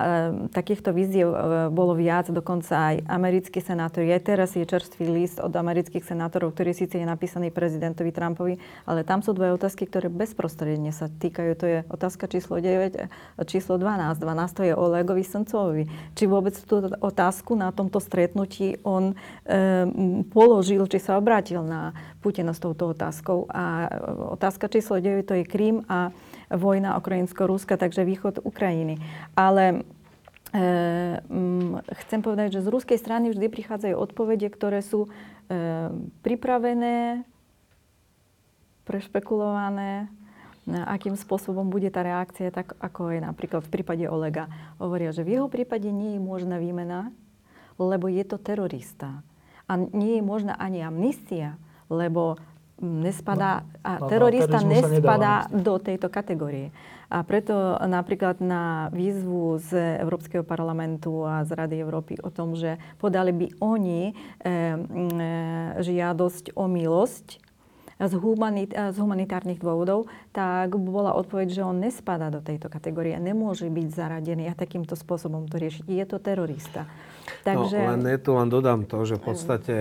takýchto výziev e, bolo viac, dokonca aj americkí senátori. Aj teraz je čerstvý list od amerických senátorov, ktorý síce je napísaný prezidentovi Trumpovi, ale tam sú dve otázky, ktoré bezprostredne sa týkajú. To je otázka číslo 9 a číslo 12. 12 to je Olegovi Sancovi. Či vôbec tú otázku na tomto stretnutí on e, položil, či sa obrátil na Putina s touto otázkou. A otázka číslo 9 to je Krím a vojna Ukrajinsko-Ruska, takže východ Ukrajiny. Ale e, chcem povedať, že z ruskej strany vždy prichádzajú odpovede, ktoré sú e, pripravené, prešpekulované, akým spôsobom bude tá reakcia, tak ako je napríklad v prípade Olega. Hovoria, že v jeho prípade nie je možná výmena, lebo je to terorista. A nie je možná ani amnistia, lebo nespadá, no, a terorista nespadá do tejto kategórie. A preto napríklad na výzvu z Európskeho parlamentu a z Rady Európy o tom, že podali by oni e, e, žiadosť o milosť z, humanit- z humanitárnych dôvodov, tak bola odpoveď, že on nespadá do tejto kategórie, nemôže byť zaradený a takýmto spôsobom to riešiť. Je to terorista. Takže... No, len je tu len dodám to, že v podstate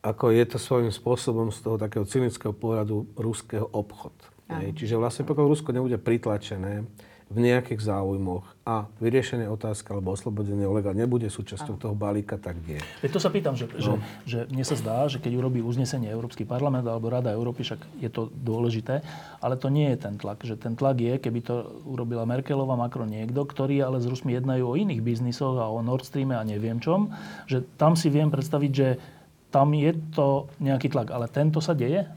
ako je to svojím spôsobom z toho takého cynického pohľadu ruského obchod. Čiže vlastne pokiaľ Rusko nebude pritlačené v nejakých záujmoch a vyriešenie otázka alebo oslobodenie Olega nebude súčasťou toho balíka, tak nie. Veď to sa pýtam, že, no. že, že mne sa zdá, že keď urobí uznesenie Európsky parlament alebo Rada Európy, však je to dôležité, ale to nie je ten tlak. Že ten tlak je, keby to urobila Merkelová, Macron niekto, ktorí ale s Rusmi jednajú o iných biznisoch a o Nord Streame a neviem čom, že tam si viem predstaviť, že tam je to nejaký tlak. Ale tento sa deje?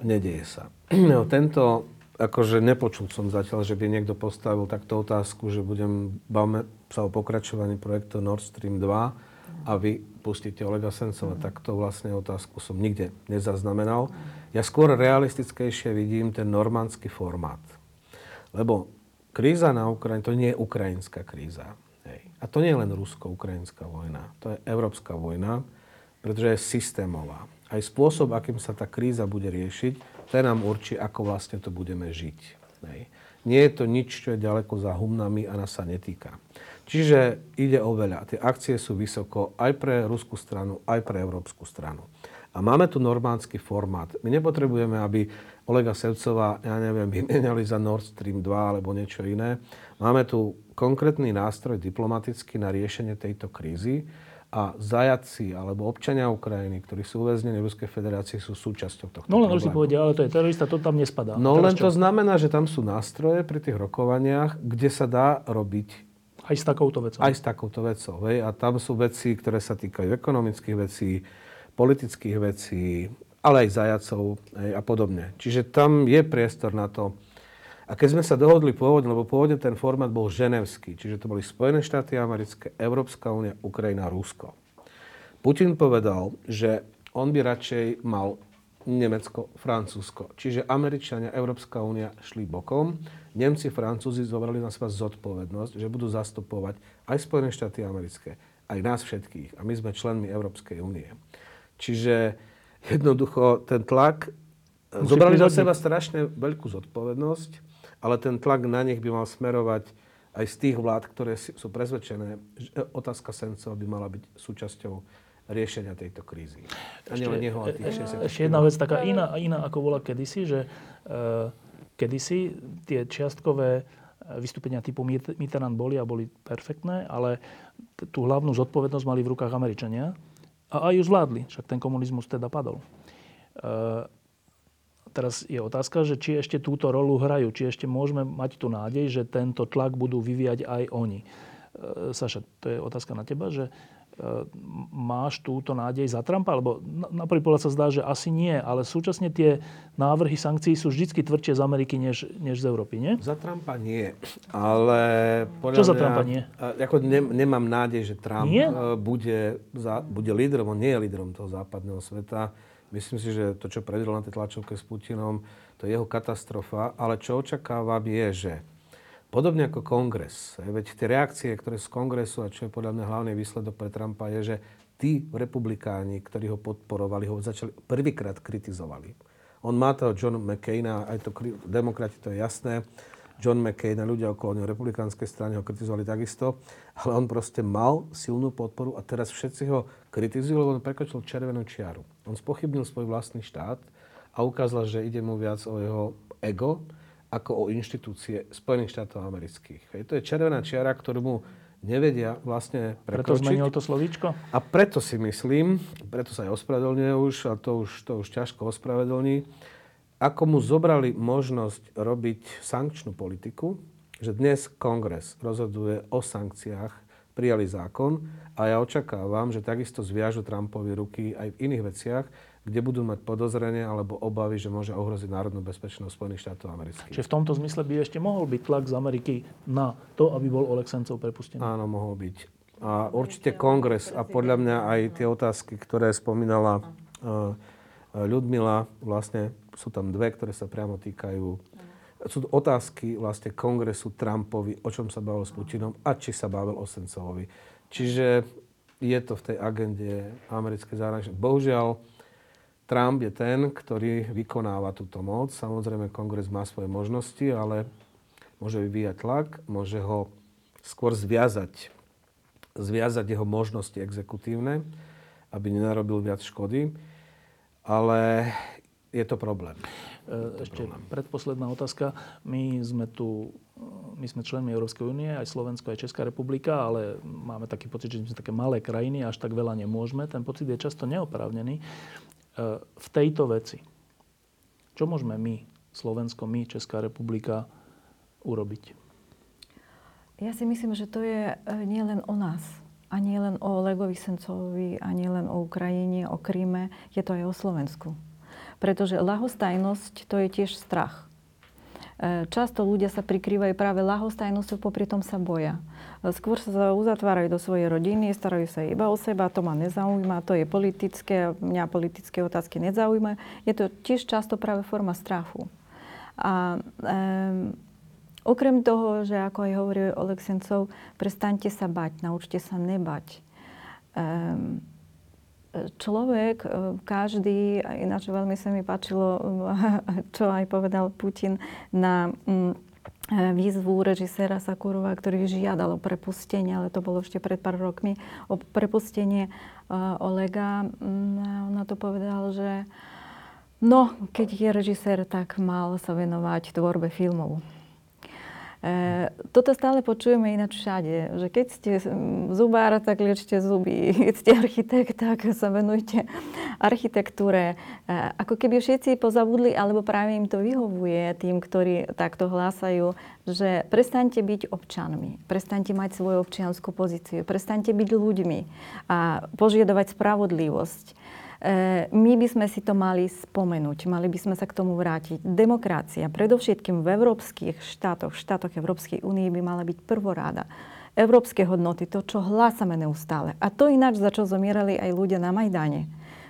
Nedieje sa. No, tento akože nepočul som zatiaľ, že by niekto postavil takto otázku, že budem, bavme sa o pokračovaní projektu Nord Stream 2 a vy pustíte Olega Sencova. Mm. Takto vlastne otázku som nikde nezaznamenal. Ja skôr realistickejšie vidím ten normandský formát. Lebo kríza na Ukrajine, to nie je ukrajinská kríza. Hej. A to nie je len rusko-ukrajinská vojna. To je európska vojna, pretože je systémová. Aj spôsob, akým sa tá kríza bude riešiť, ten nám určí, ako vlastne to budeme žiť. Hej. Nie je to nič, čo je ďaleko za humnami a nás sa netýka. Čiže ide o veľa. Tie akcie sú vysoko aj pre ruskú stranu, aj pre európsku stranu. A máme tu normánsky formát. My nepotrebujeme, aby Olega Sevcová, ja neviem, vymenali za Nord Stream 2 alebo niečo iné. Máme tu konkrétny nástroj diplomatický na riešenie tejto krízy a zajaci alebo občania Ukrajiny, ktorí sú uväznení v Ruskej federácii, sú súčasťou tohto No len si povedia, ale to je terorista, to tam nespadá. No len čo? to znamená, že tam sú nástroje pri tých rokovaniach, kde sa dá robiť aj s takouto vecou. Aj s takouto vecou. Hej? A tam sú veci, ktoré sa týkajú ekonomických vecí, politických vecí, ale aj zajacov hej, a podobne. Čiže tam je priestor na to, a keď sme sa dohodli pôvodne, lebo pôvodne ten formát bol ženevský, čiže to boli Spojené štáty americké, Európska únia, Ukrajina, Rusko. Putin povedal, že on by radšej mal Nemecko, Francúzsko. Čiže Američania, Európska únia šli bokom. Nemci, Francúzi zobrali na seba zodpovednosť, že budú zastupovať aj Spojené štáty americké, aj nás všetkých. A my sme členmi Európskej únie. Čiže jednoducho ten tlak... Musí zobrali na seba strašne veľkú zodpovednosť, ale ten tlak na nich by mal smerovať aj z tých vlád, ktoré sú presvedčené, že otázka Sencova by mala byť súčasťou riešenia tejto krízy. A neho a tých ešte, ešte jedna vec taká iná, iná ako bola kedysi, že uh, kedysi tie čiastkové e, vystúpenia typu Mitterrand boli a boli perfektné, ale tú hlavnú zodpovednosť mali v rukách Američania a aj ju zvládli, však ten komunizmus teda padol. Uh, teraz je otázka, že či ešte túto rolu hrajú, či ešte môžeme mať tú nádej, že tento tlak budú vyvíjať aj oni. Saša, to je otázka na teba, že E, máš túto nádej za Trumpa? Lebo na prvý pohľad sa zdá, že asi nie, ale súčasne tie návrhy sankcií sú vždy tvrdšie z Ameriky než, než z Európy, nie? Za Trumpa nie, ale podľa Čo mňa, za Trumpa nie? Ako ne, nemám nádej, že Trump nie? E, bude, za, bude lídrom, on nie je lídrom toho západného sveta. Myslím si, že to, čo predvedol na tej tlačovke s Putinom, to je jeho katastrofa, ale čo očakávam je, že Podobne ako kongres. Veď tie reakcie, ktoré z kongresu, a čo je podľa mňa hlavný výsledok pre Trumpa, je, že tí republikáni, ktorí ho podporovali, ho začali prvýkrát kritizovali. On má toho John McCaina, aj to demokrati, to je jasné. John McCain a ľudia okolo neho republikánskej strany ho kritizovali takisto, ale on proste mal silnú podporu a teraz všetci ho kritizujú, lebo on prekročil červenú čiaru. On spochybnil svoj vlastný štát a ukázal, že ide mu viac o jeho ego, ako o inštitúcie Spojených štátov amerických. Hej, to je červená čiara, ktorú mu nevedia vlastne prekročiť. Preto zmenil to slovíčko? A preto si myslím, preto sa aj ospravedlňuje už, a to už, to už ťažko ospravedlní, ako mu zobrali možnosť robiť sankčnú politiku, že dnes kongres rozhoduje o sankciách, prijali zákon a ja očakávam, že takisto zviažu Trumpovi ruky aj v iných veciach, kde budú mať podozrenie alebo obavy, že môže ohroziť národnú bezpečnosť Spojených štátov amerických. Čiže v tomto zmysle by ešte mohol byť tlak z Ameriky na to, aby bol Oleg Sencov prepustený? Áno, mohol byť. A určite kongres a podľa mňa aj tie otázky, ktoré spomínala uh, Ľudmila, vlastne sú tam dve, ktoré sa priamo týkajú sú otázky vlastne kongresu Trumpovi, o čom sa bavil s Putinom a či sa bavil o Sencovovi. Čiže je to v tej agende americké zahraničné. Bohužiaľ, Trump je ten, ktorý vykonáva túto moc. Samozrejme, kongres má svoje možnosti, ale môže vyvíjať tlak, môže ho skôr zviazať, zviazať jeho možnosti exekutívne, aby nenarobil viac škody. Ale je to problém. E, ešte problém. predposledná otázka. My sme tu, my sme členmi Európskej únie, aj Slovensko, aj Česká republika, ale máme taký pocit, že sme také malé krajiny, až tak veľa nemôžeme. Ten pocit je často neoprávnený. E, v tejto veci. Čo môžeme my, Slovensko, my, Česká republika, urobiť? Ja si myslím, že to je e, nielen o nás. A nie len o Legovi Sencovi, a nie len o Ukrajine, o Kríme. Je to aj o Slovensku. Pretože lahostajnosť to je tiež strach. E, často ľudia sa prikrývajú práve lahostajnosťou, popri tom sa boja. Skôr sa uzatvárajú do svojej rodiny, starajú sa iba o seba, to ma nezaujíma, to je politické, mňa politické otázky nezaujímajú. Je to tiež často práve forma strachu. A um, okrem toho, že ako aj hovorí Oleg Sencov, prestaňte sa bať, naučte sa nebať. Um, človek, e, každý, ináč veľmi sa mi páčilo, čo aj povedal Putin na um, E, výzvu režiséra Sakurova, ktorý žiadal o prepustenie, ale to bolo ešte pred pár rokmi, o prepustenie uh, Olega. Um, ona to povedal, že no, keď je režisér, tak mal sa venovať tvorbe filmov. E, toto stále počujeme ináč všade, že keď ste zubár, tak liečte zuby. Keď ste architekt, tak sa venujte architektúre. E, ako keby všetci pozabudli, alebo práve im to vyhovuje tým, ktorí takto hlásajú, že prestaňte byť občanmi, prestaňte mať svoju občianskú pozíciu, prestaňte byť ľuďmi a požiadavať spravodlivosť my by sme si to mali spomenúť, mali by sme sa k tomu vrátiť. Demokracia, predovšetkým v európskych štátoch, v štátoch Európskej únie by mala byť prvoráda. Európske hodnoty, to, čo hlásame neustále. A to ináč, za čo zomierali aj ľudia na Majdane.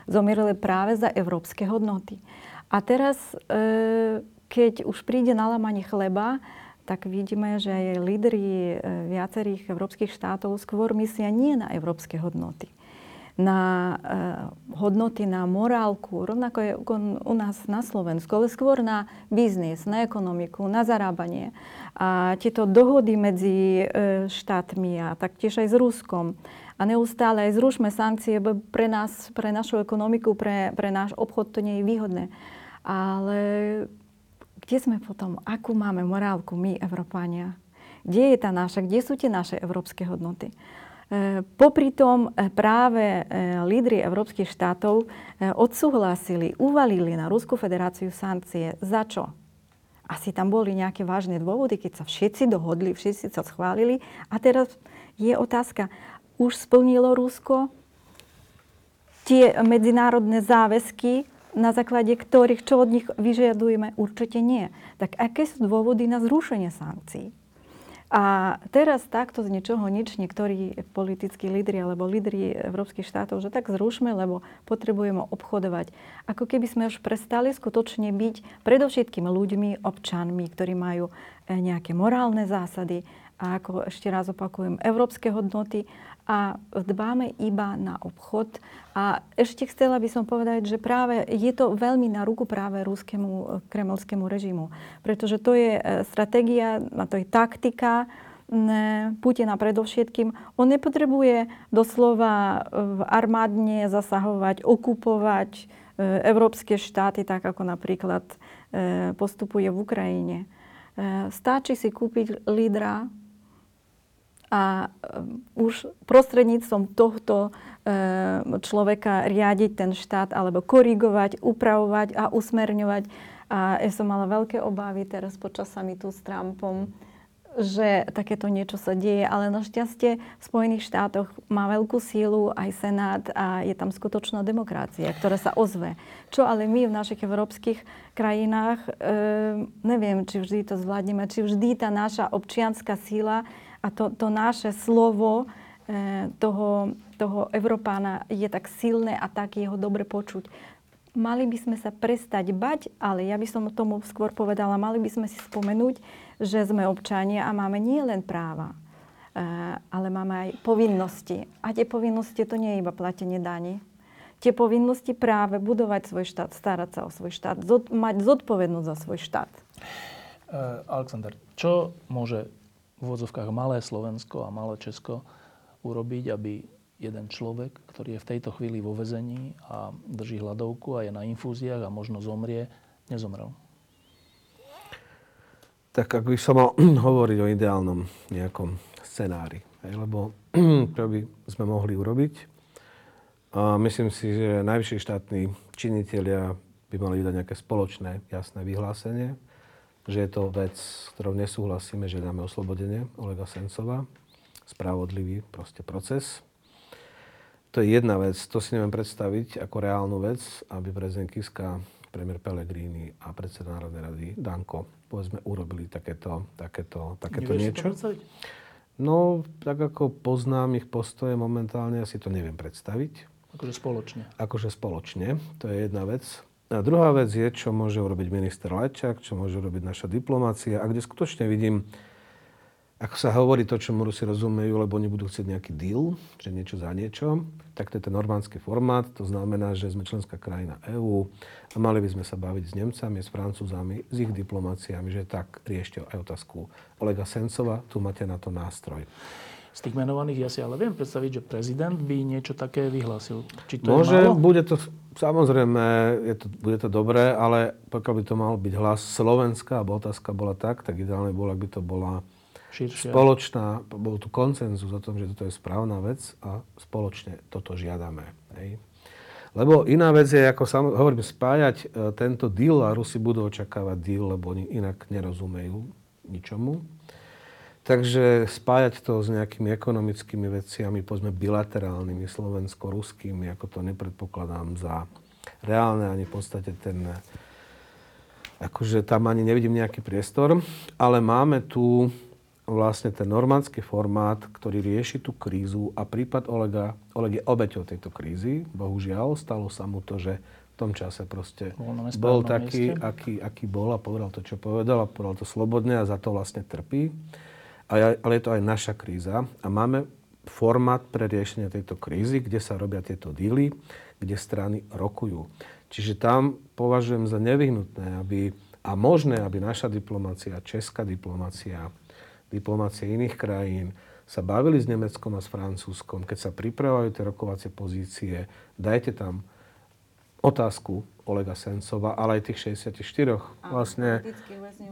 zomierali práve za európske hodnoty. A teraz, e, keď už príde na lamanie chleba, tak vidíme, že aj lídry viacerých európskych štátov skôr myslia nie na európske hodnoty, na uh, hodnoty, na morálku, rovnako je u nás na Slovensku, ale skôr na biznis, na ekonomiku, na zarábanie. A tieto dohody medzi uh, štátmi a taktiež aj s Ruskom a neustále aj zrušme sankcie, pre nás, pre našu ekonomiku, pre, pre náš obchod to nie je výhodné. Ale kde sme potom? Akú máme morálku my, Európania? Kde je tá naša? Kde sú tie naše európske hodnoty? E, popri tom e, práve e, lídry európskych štátov odsúhlasili, uvalili na Rusku federáciu sankcie. Za čo? Asi tam boli nejaké vážne dôvody, keď sa všetci dohodli, všetci sa schválili. A teraz je otázka, už splnilo Rusko tie medzinárodné záväzky, na základe ktorých, čo od nich vyžadujeme? Určite nie. Tak aké sú dôvody na zrušenie sankcií? A teraz takto z ničoho nič niektorí politickí lídry alebo lídry európskych štátov, že tak zrušme, lebo potrebujeme obchodovať. Ako keby sme už prestali skutočne byť predovšetkým ľuďmi, občanmi, ktorí majú eh, nejaké morálne zásady a ako ešte raz opakujem, európske hodnoty a dbáme iba na obchod. A ešte chcela by som povedať, že práve je to veľmi na ruku práve ruskému e, kremelskému režimu. Pretože to je e, stratégia, to je taktika Putina predovšetkým. On nepotrebuje doslova armádne zasahovať, okupovať e, európske štáty, tak ako napríklad postupuje v Ukrajine. Stačí si kúpiť lídra a um, už prostredníctvom tohto um, človeka riadiť ten štát alebo korigovať, upravovať a usmerňovať. A ja som mala veľké obavy teraz počas samitu s Trumpom, že takéto niečo sa deje, ale našťastie v Spojených štátoch má veľkú sílu aj Senát a je tam skutočná demokracia, ktorá sa ozve. Čo ale my v našich európskych krajinách, e, neviem, či vždy to zvládneme, či vždy tá naša občianská síla a to, to naše slovo e, toho, toho Európána je tak silné a tak jeho dobre počuť. Mali by sme sa prestať bať, ale ja by som tomu skôr povedala, mali by sme si spomenúť, že sme občania a máme nie len práva, e, ale máme aj povinnosti. A tie povinnosti to nie je iba platenie daní. Tie povinnosti práve budovať svoj štát, starať sa o svoj štát, zod, mať zodpovednosť za svoj štát. Uh, Alexander, čo môže v úvodzovkách malé Slovensko a malé Česko urobiť, aby jeden človek, ktorý je v tejto chvíli vo vezení a drží hladovku a je na infúziách a možno zomrie, nezomrel? Tak ak by som mal hovoriť o ideálnom nejakom scenári, lebo čo by sme mohli urobiť, a myslím si, že najvyšší štátni činitelia by mali vydať nejaké spoločné, jasné vyhlásenie, že je to vec, s ktorou nesúhlasíme, že dáme oslobodenie Olega Sencova. Spravodlivý proste proces. To je jedna vec, to si neviem predstaviť ako reálnu vec, aby prezident Kiska, premiér Pellegrini a predseda Národnej rady Danko, povedzme, urobili takéto, takéto, takéto niečo. No, tak ako poznám ich postoje momentálne, ja si to neviem predstaviť. Akože spoločne. Akože spoločne, to je jedna vec. A druhá vec je, čo môže urobiť minister Lajčák, čo môže urobiť naša diplomácia a kde skutočne vidím, ako sa hovorí to, čo Rusi rozumejú, lebo oni budú chcieť nejaký deal, že niečo za niečo, tak to je ten normánsky formát, to znamená, že sme členská krajina EÚ a mali by sme sa baviť s Nemcami, s Francúzami, s ich diplomáciami, že tak riešte aj otázku Olega Sencova, tu máte na to nástroj z tých menovaných ja si ale viem predstaviť, že prezident by niečo také vyhlásil. Či to Môže, je málo? bude to, samozrejme, je to, bude to dobré, ale pokiaľ by to mal byť hlas Slovenska, alebo otázka bola tak, tak ideálne bolo, ak by to bola Širšia. spoločná, bol tu koncenzus o tom, že toto je správna vec a spoločne toto žiadame. Hej. Lebo iná vec je, ako sam, hovorím, spájať e, tento deal a Rusi budú očakávať deal, lebo oni inak nerozumejú ničomu. Takže spájať to s nejakými ekonomickými veciami, povedzme bilaterálnymi, slovensko-ruskými, ako to nepredpokladám za reálne, ani v podstate ten, akože tam ani nevidím nejaký priestor. Ale máme tu vlastne ten normandský formát, ktorý rieši tú krízu a prípad Olega, Oleg je obeťou tejto krízy. Bohužiaľ, stalo sa mu to, že v tom čase proste Bol taký, mieste. aký, aký bol a povedal to, čo povedal a povedal to slobodne a za to vlastne trpí. Ale je to aj naša kríza a máme formát pre riešenie tejto krízy, kde sa robia tieto díly, kde strany rokujú. Čiže tam považujem za nevyhnutné, aby, a možné, aby naša diplomácia, česká diplomácia, diplomácie iných krajín sa bavili s Nemeckom a s Francúzskom, keď sa pripravujú tie rokovacie pozície, dajte tam otázku Olega Sencova, ale aj tých 64. Vlastne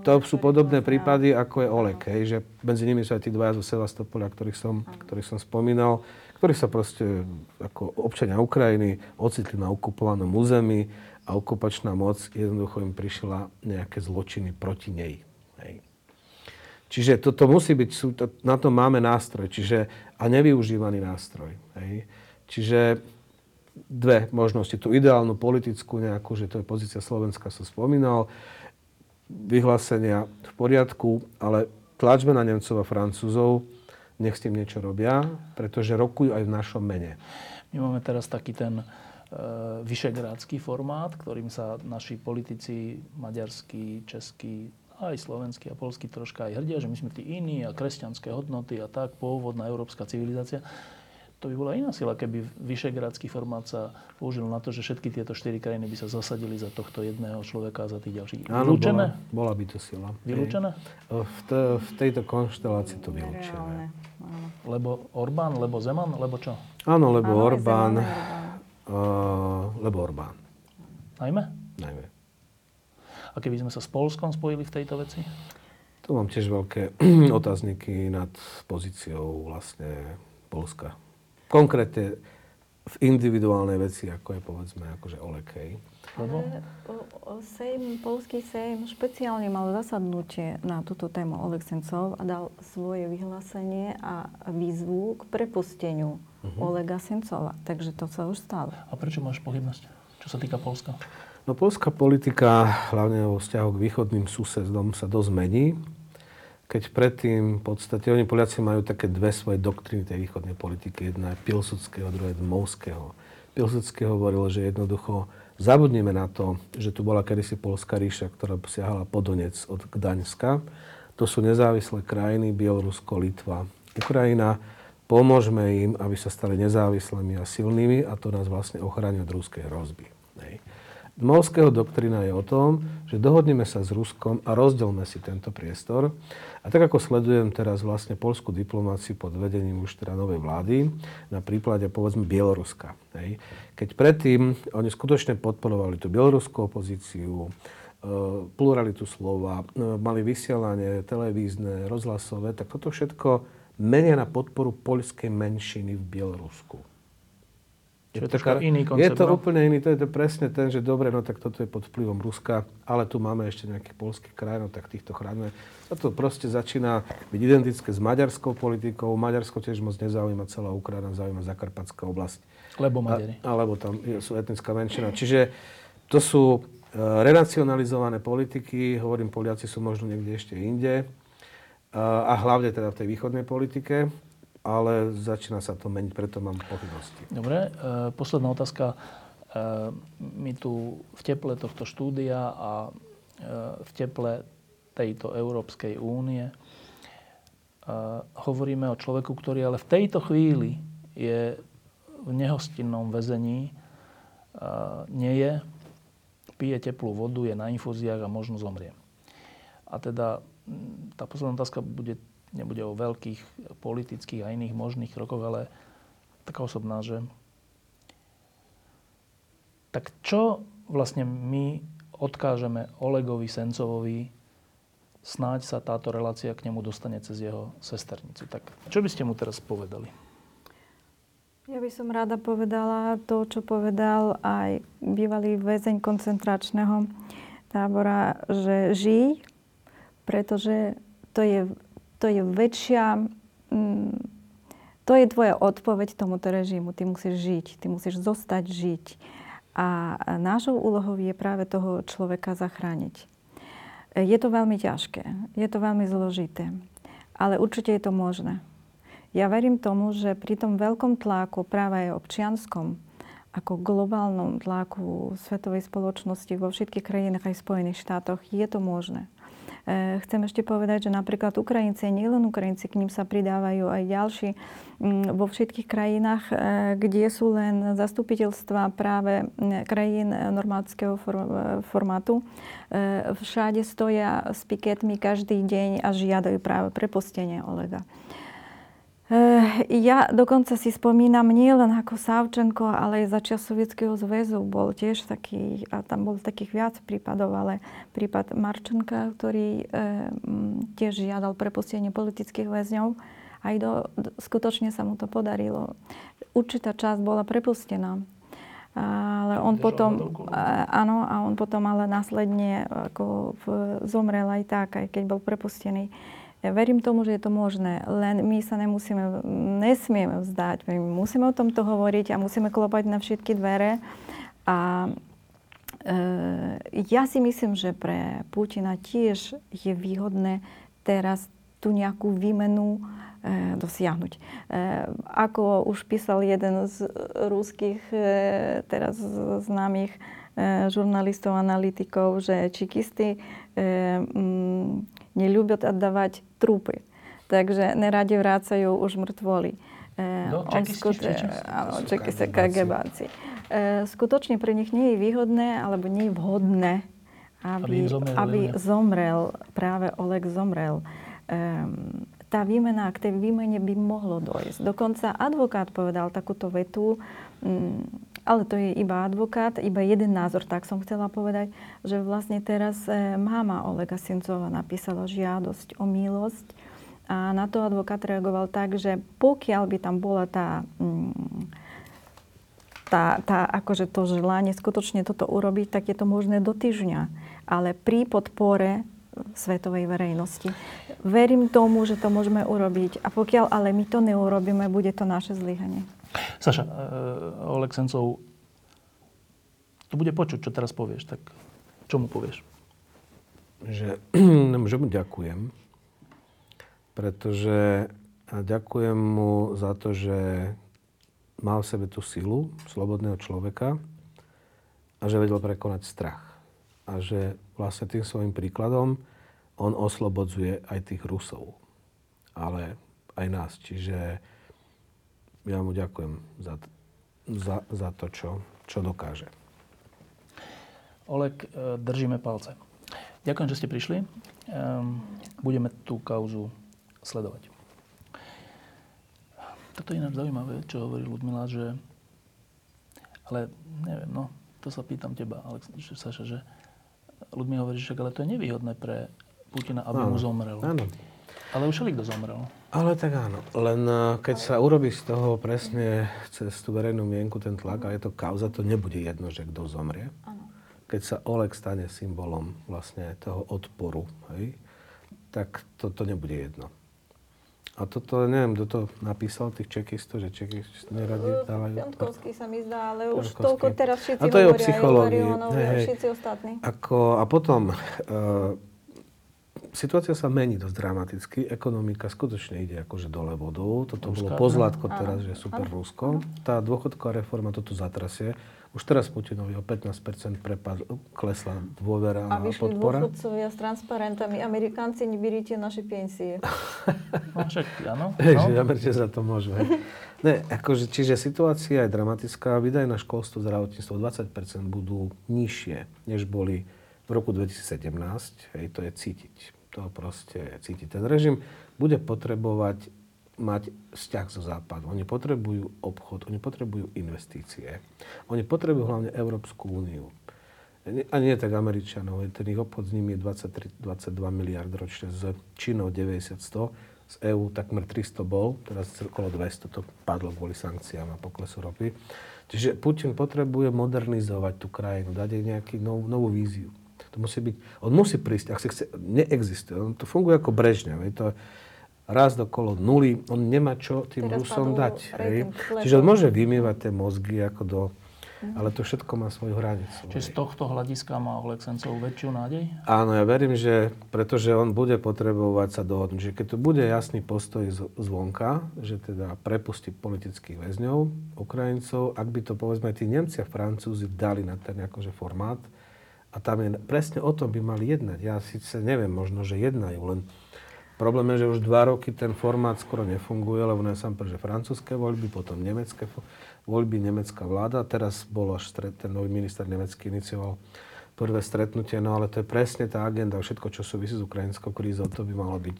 to sú podobné prípady, ako je Oleg, hej, že medzi nimi sú aj tí dvaja zo Sevastopolia, ktorých som, ktorých som spomínal, ktorí sa proste ako občania Ukrajiny ocitli na okupovanom území a okupačná moc jednoducho im prišla nejaké zločiny proti nej. Hej. Čiže toto musí byť, na to máme nástroj, čiže, a nevyužívaný nástroj. Hej. Čiže dve možnosti. Tú ideálnu politickú nejakú, že to je pozícia Slovenska, som spomínal, vyhlásenia v poriadku, ale tlačme na Nemcov a Francúzov, nech s tým niečo robia, pretože rokujú aj v našom mene. My máme teraz taký ten e, vyšegrádsky formát, ktorým sa naši politici, maďarskí, českí, aj slovenskí a polskí troška aj hrdia, že my sme tí iní a kresťanské hodnoty a tak, pôvodná európska civilizácia. To by bola iná sila, keby vyšegrádsky formát sa použil na to, že všetky tieto štyri krajiny by sa zasadili za tohto jedného človeka a za tých ďalších. Áno, Vylúčené? bola, bola by to sila. Vylúčené? V, te, v tejto konštelácii to vylúčené. Lebo Orbán, lebo Zeman, lebo čo? Áno, lebo Áno, Zeman, Orbán. uh, lebo Orbán, Najmä? najmä. A keby sme sa s Polskom spojili v tejto veci? Tu mám tiež veľké otázniky nad pozíciou vlastne Polska. Konkrétne v individuálnej veci, ako je povedzme akože Oleg, hej. Ale o Sejm, polský Sejm špeciálne mal zasadnutie na túto tému Oleg Sencov a dal svoje vyhlásenie a výzvu k prepusteniu Olega Sencova. Takže to sa už stalo. A prečo máš pochybnosť? Čo sa týka Polska? No polská politika, hlavne vo vzťahu k východným susedom, sa dosť mení. Keď predtým, v podstate, oni Poliaci majú také dve svoje doktriny tej východnej politiky. Jedna je Pilsudského, druhá je Dmovského. Pilsudský hovoril, že jednoducho zabudneme na to, že tu bola kedysi Polská ríša, ktorá siahala po Donec od Gdaňska. To sú nezávislé krajiny, Bielorusko, Litva, Ukrajina. Pomôžme im, aby sa stali nezávislými a silnými a to nás vlastne ochráni od ruskej hrozby. Hej. Dmovského doktrina je o tom, že dohodneme sa s Ruskom a rozdelme si tento priestor. A tak ako sledujem teraz vlastne polskú diplomáciu pod vedením už teda novej vlády, na príklade povedzme Bieloruska. Hej. Keď predtým oni skutočne podporovali tú bieloruskú opozíciu, e, pluralitu slova, e, mali vysielanie televízne, rozhlasové, tak toto všetko menia na podporu poľskej menšiny v Bielorusku. Čo je troška iný koncept, Je to no? úplne iný, to je to presne ten, že dobre, no tak toto je pod vplyvom Ruska, ale tu máme ešte nejakých polských krajín, no tak týchto chránime. Toto proste začína byť identické s maďarskou politikou. Maďarsko tiež moc nezaujíma celá Ukrajina, zaujíma Zakarpatská oblasť. Lebo Maďari. A, alebo tam je- sú etnická menšina. Čiže to sú e, renacionalizované politiky, hovorím, Poliaci sú možno niekde ešte inde. E, a hlavne teda v tej východnej politike, ale začína sa to meniť, preto mám pochybnosti. Dobre, e, posledná otázka. E, my tu v teple tohto štúdia a e, v teple tejto Európskej únie e, hovoríme o človeku, ktorý ale v tejto chvíli je v nehostinnom väzení, e, nie je, pije teplú vodu, je na infúziách a možno zomrie. A teda tá posledná otázka bude, nebude o veľkých politických a iných možných krokoch, ale taká osobná, že tak čo vlastne my odkážeme Olegovi Sencovovi, snáď sa táto relácia k nemu dostane cez jeho sesternicu. Tak čo by ste mu teraz povedali? Ja by som rada povedala to, čo povedal aj bývalý väzeň koncentračného tábora, že žij, pretože to je, to je väčšia... Mm, to je tvoja odpoveď tomuto režimu. Ty musíš žiť, ty musíš zostať žiť. A našou úlohou je práve toho človeka zachrániť. Je to veľmi ťažké, je to veľmi zložité. ale určite je to možné. Ja verím tomu, že pri tom veľkom tlaku práve aj občianskom, ako globálnom tlaku svetovej spoločnosti vo všetkých krajinách aj v Spojených štátoch, je to možné. E, chcem ešte povedať, že napríklad Ukrajinci, nielen Ukrajinci, k ním sa pridávajú aj ďalší vo všetkých krajinách, e, kde sú len zastupiteľstva práve krajín normátskeho formátu. Všade stoja s piketmi každý deň a žiadajú práve prepustenie Olega. Eh, ja dokonca si spomínam nie len ako Savčenko, ale aj za čas Sovietskeho zväzu bol tiež taký, a tam bol takých viac prípadov, ale prípad Marčenka, ktorý e, tiež žiadal prepustenie politických väzňov. Aj do, skutočne sa mu to podarilo. Určitá časť bola prepustená. Ale on potom, áno, a on potom ale následne ako v, zomrel aj tak, aj keď bol prepustený. Ja verím tomu, že je to možné, len my sa nemusíme, nesmieme vzdať. My musíme o tomto hovoriť a musíme klopať na všetky dvere. A e, ja si myslím, že pre Putina tiež je výhodné teraz tú nejakú výmenu e, dosiahnuť. E, ako už písal jeden z ruských e, teraz známych e, žurnalistov, analytikov, že čikisty e, m, neľúbia oddávať trupy. Takže neradi vrácajú už mŕtvoly. No, áno, čekisti, KGBáci. E, skutočne pre nich nie je výhodné alebo nie je vhodné, aby, aby, zomrel, aby zomrel, práve Oleg zomrel. Um, tá výmena, k tej výmene by mohlo dojsť. Dokonca advokát povedal takúto vetu, um, ale to je iba advokát, iba jeden názor, tak som chcela povedať, že vlastne teraz e, máma Olega Sincova napísala žiadosť o milosť a na to advokát reagoval tak, že pokiaľ by tam bola tá, mm, tá, tá akože to želanie skutočne toto urobiť, tak je to možné do týždňa. Ale pri podpore svetovej verejnosti. Verím tomu, že to môžeme urobiť. A pokiaľ ale my to neurobíme, bude to naše zlyhanie. Saša, e, Oleg Sencov, to bude počuť, čo teraz povieš, tak čo mu povieš? Že, že mu ďakujem, pretože ďakujem mu za to, že mal v sebe tú silu slobodného človeka a že vedel prekonať strach. A že vlastne tým svojim príkladom on oslobodzuje aj tých Rusov, ale aj nás. Čiže ja mu ďakujem za, za, za to, čo, čo dokáže. Oleg, e, držíme palce. Ďakujem, že ste prišli. Budeme tú kauzu sledovať. Toto je ináč zaujímavé, čo hovorí Ludmila, že... Ale neviem, no, to sa pýtam teba, Alex, že, Saša, že Ludmila hovorí, že ale to je nevýhodné pre Putina, aby áno, mu zomrel. Áno. Ale už kto zomrel. Ale tak áno. Len eh, keď sa urobí z toho presne cez tú verejnú mienku ten tlak a je to kauza, to nebude jedno, že kto zomrie. Keď sa Oleg stane symbolom vlastne toho odporu, hej, tak to, to nebude jedno. A toto, neviem, kto to napísal, tých čekistov, že čekisti neradi dávajú... Piantkovský sa mi zdá, ale už toľko teraz všetci a to je o psychológii. Aj všetci ostatní. Ako, a potom, uh, situácia sa mení dosť dramaticky. Ekonomika skutočne ide akože dole vodou. Toto Ruska, bolo pozlátko áno. teraz, že super áno. Rusko. Tá dôchodková reforma toto zatrasie. Už teraz Putinovi o 15% prepad, klesla dôvera a, a vyšli podpora. dôchodcovia s transparentami. Amerikánci, neberiete naše pensie. no áno. No. Američania za to môžu. Ne, akože, čiže situácia je dramatická. Výdaje na školstvo, zdravotníctvo 20% budú nižšie, než boli v roku 2017. Hej, to je cítiť to proste cíti. Ten režim bude potrebovať mať vzťah so západom. Oni potrebujú obchod, oni potrebujú investície. Oni potrebujú hlavne Európsku úniu. A nie tak Američanov, ten ich obchod s nimi je 23, 22 miliard ročne, s Čínou 90, 100, z EÚ takmer 300 bol, teraz okolo 200 to padlo kvôli sankciám a poklesu ropy. Čiže Putin potrebuje modernizovať tú krajinu, dať jej nejakú nov, novú víziu. To musí byť, on musí prísť, ak si chce, neexistuje. On to funguje ako Brežňa. Je to raz dokolo nuly, on nemá čo tým Teraz Rusom dať. Hej. Čiže on môže vymývať tie mozgy ako do, ale to všetko má svoju hranicu. Čiže z tohto hľadiska má Oleg Sencov väčšiu nádej? Áno, ja verím, že pretože on bude potrebovať sa dohodnúť, že keď tu bude jasný postoj zvonka, že teda prepustí politických väzňov, Ukrajincov, ak by to povedzme tí Nemci a Francúzi dali na ten akože formát, a tam je presne o tom by mali jednať. Ja síce neviem, možno, že jednajú, len Problém je, že už dva roky ten formát skoro nefunguje, lebo som že francúzske voľby, potom nemecké voľby, nemecká vláda. Teraz bol až stret, ten nový minister nemecký inicioval prvé stretnutie, no ale to je presne tá agenda, všetko, čo súvisí s ukrajinskou krízou, to by malo byť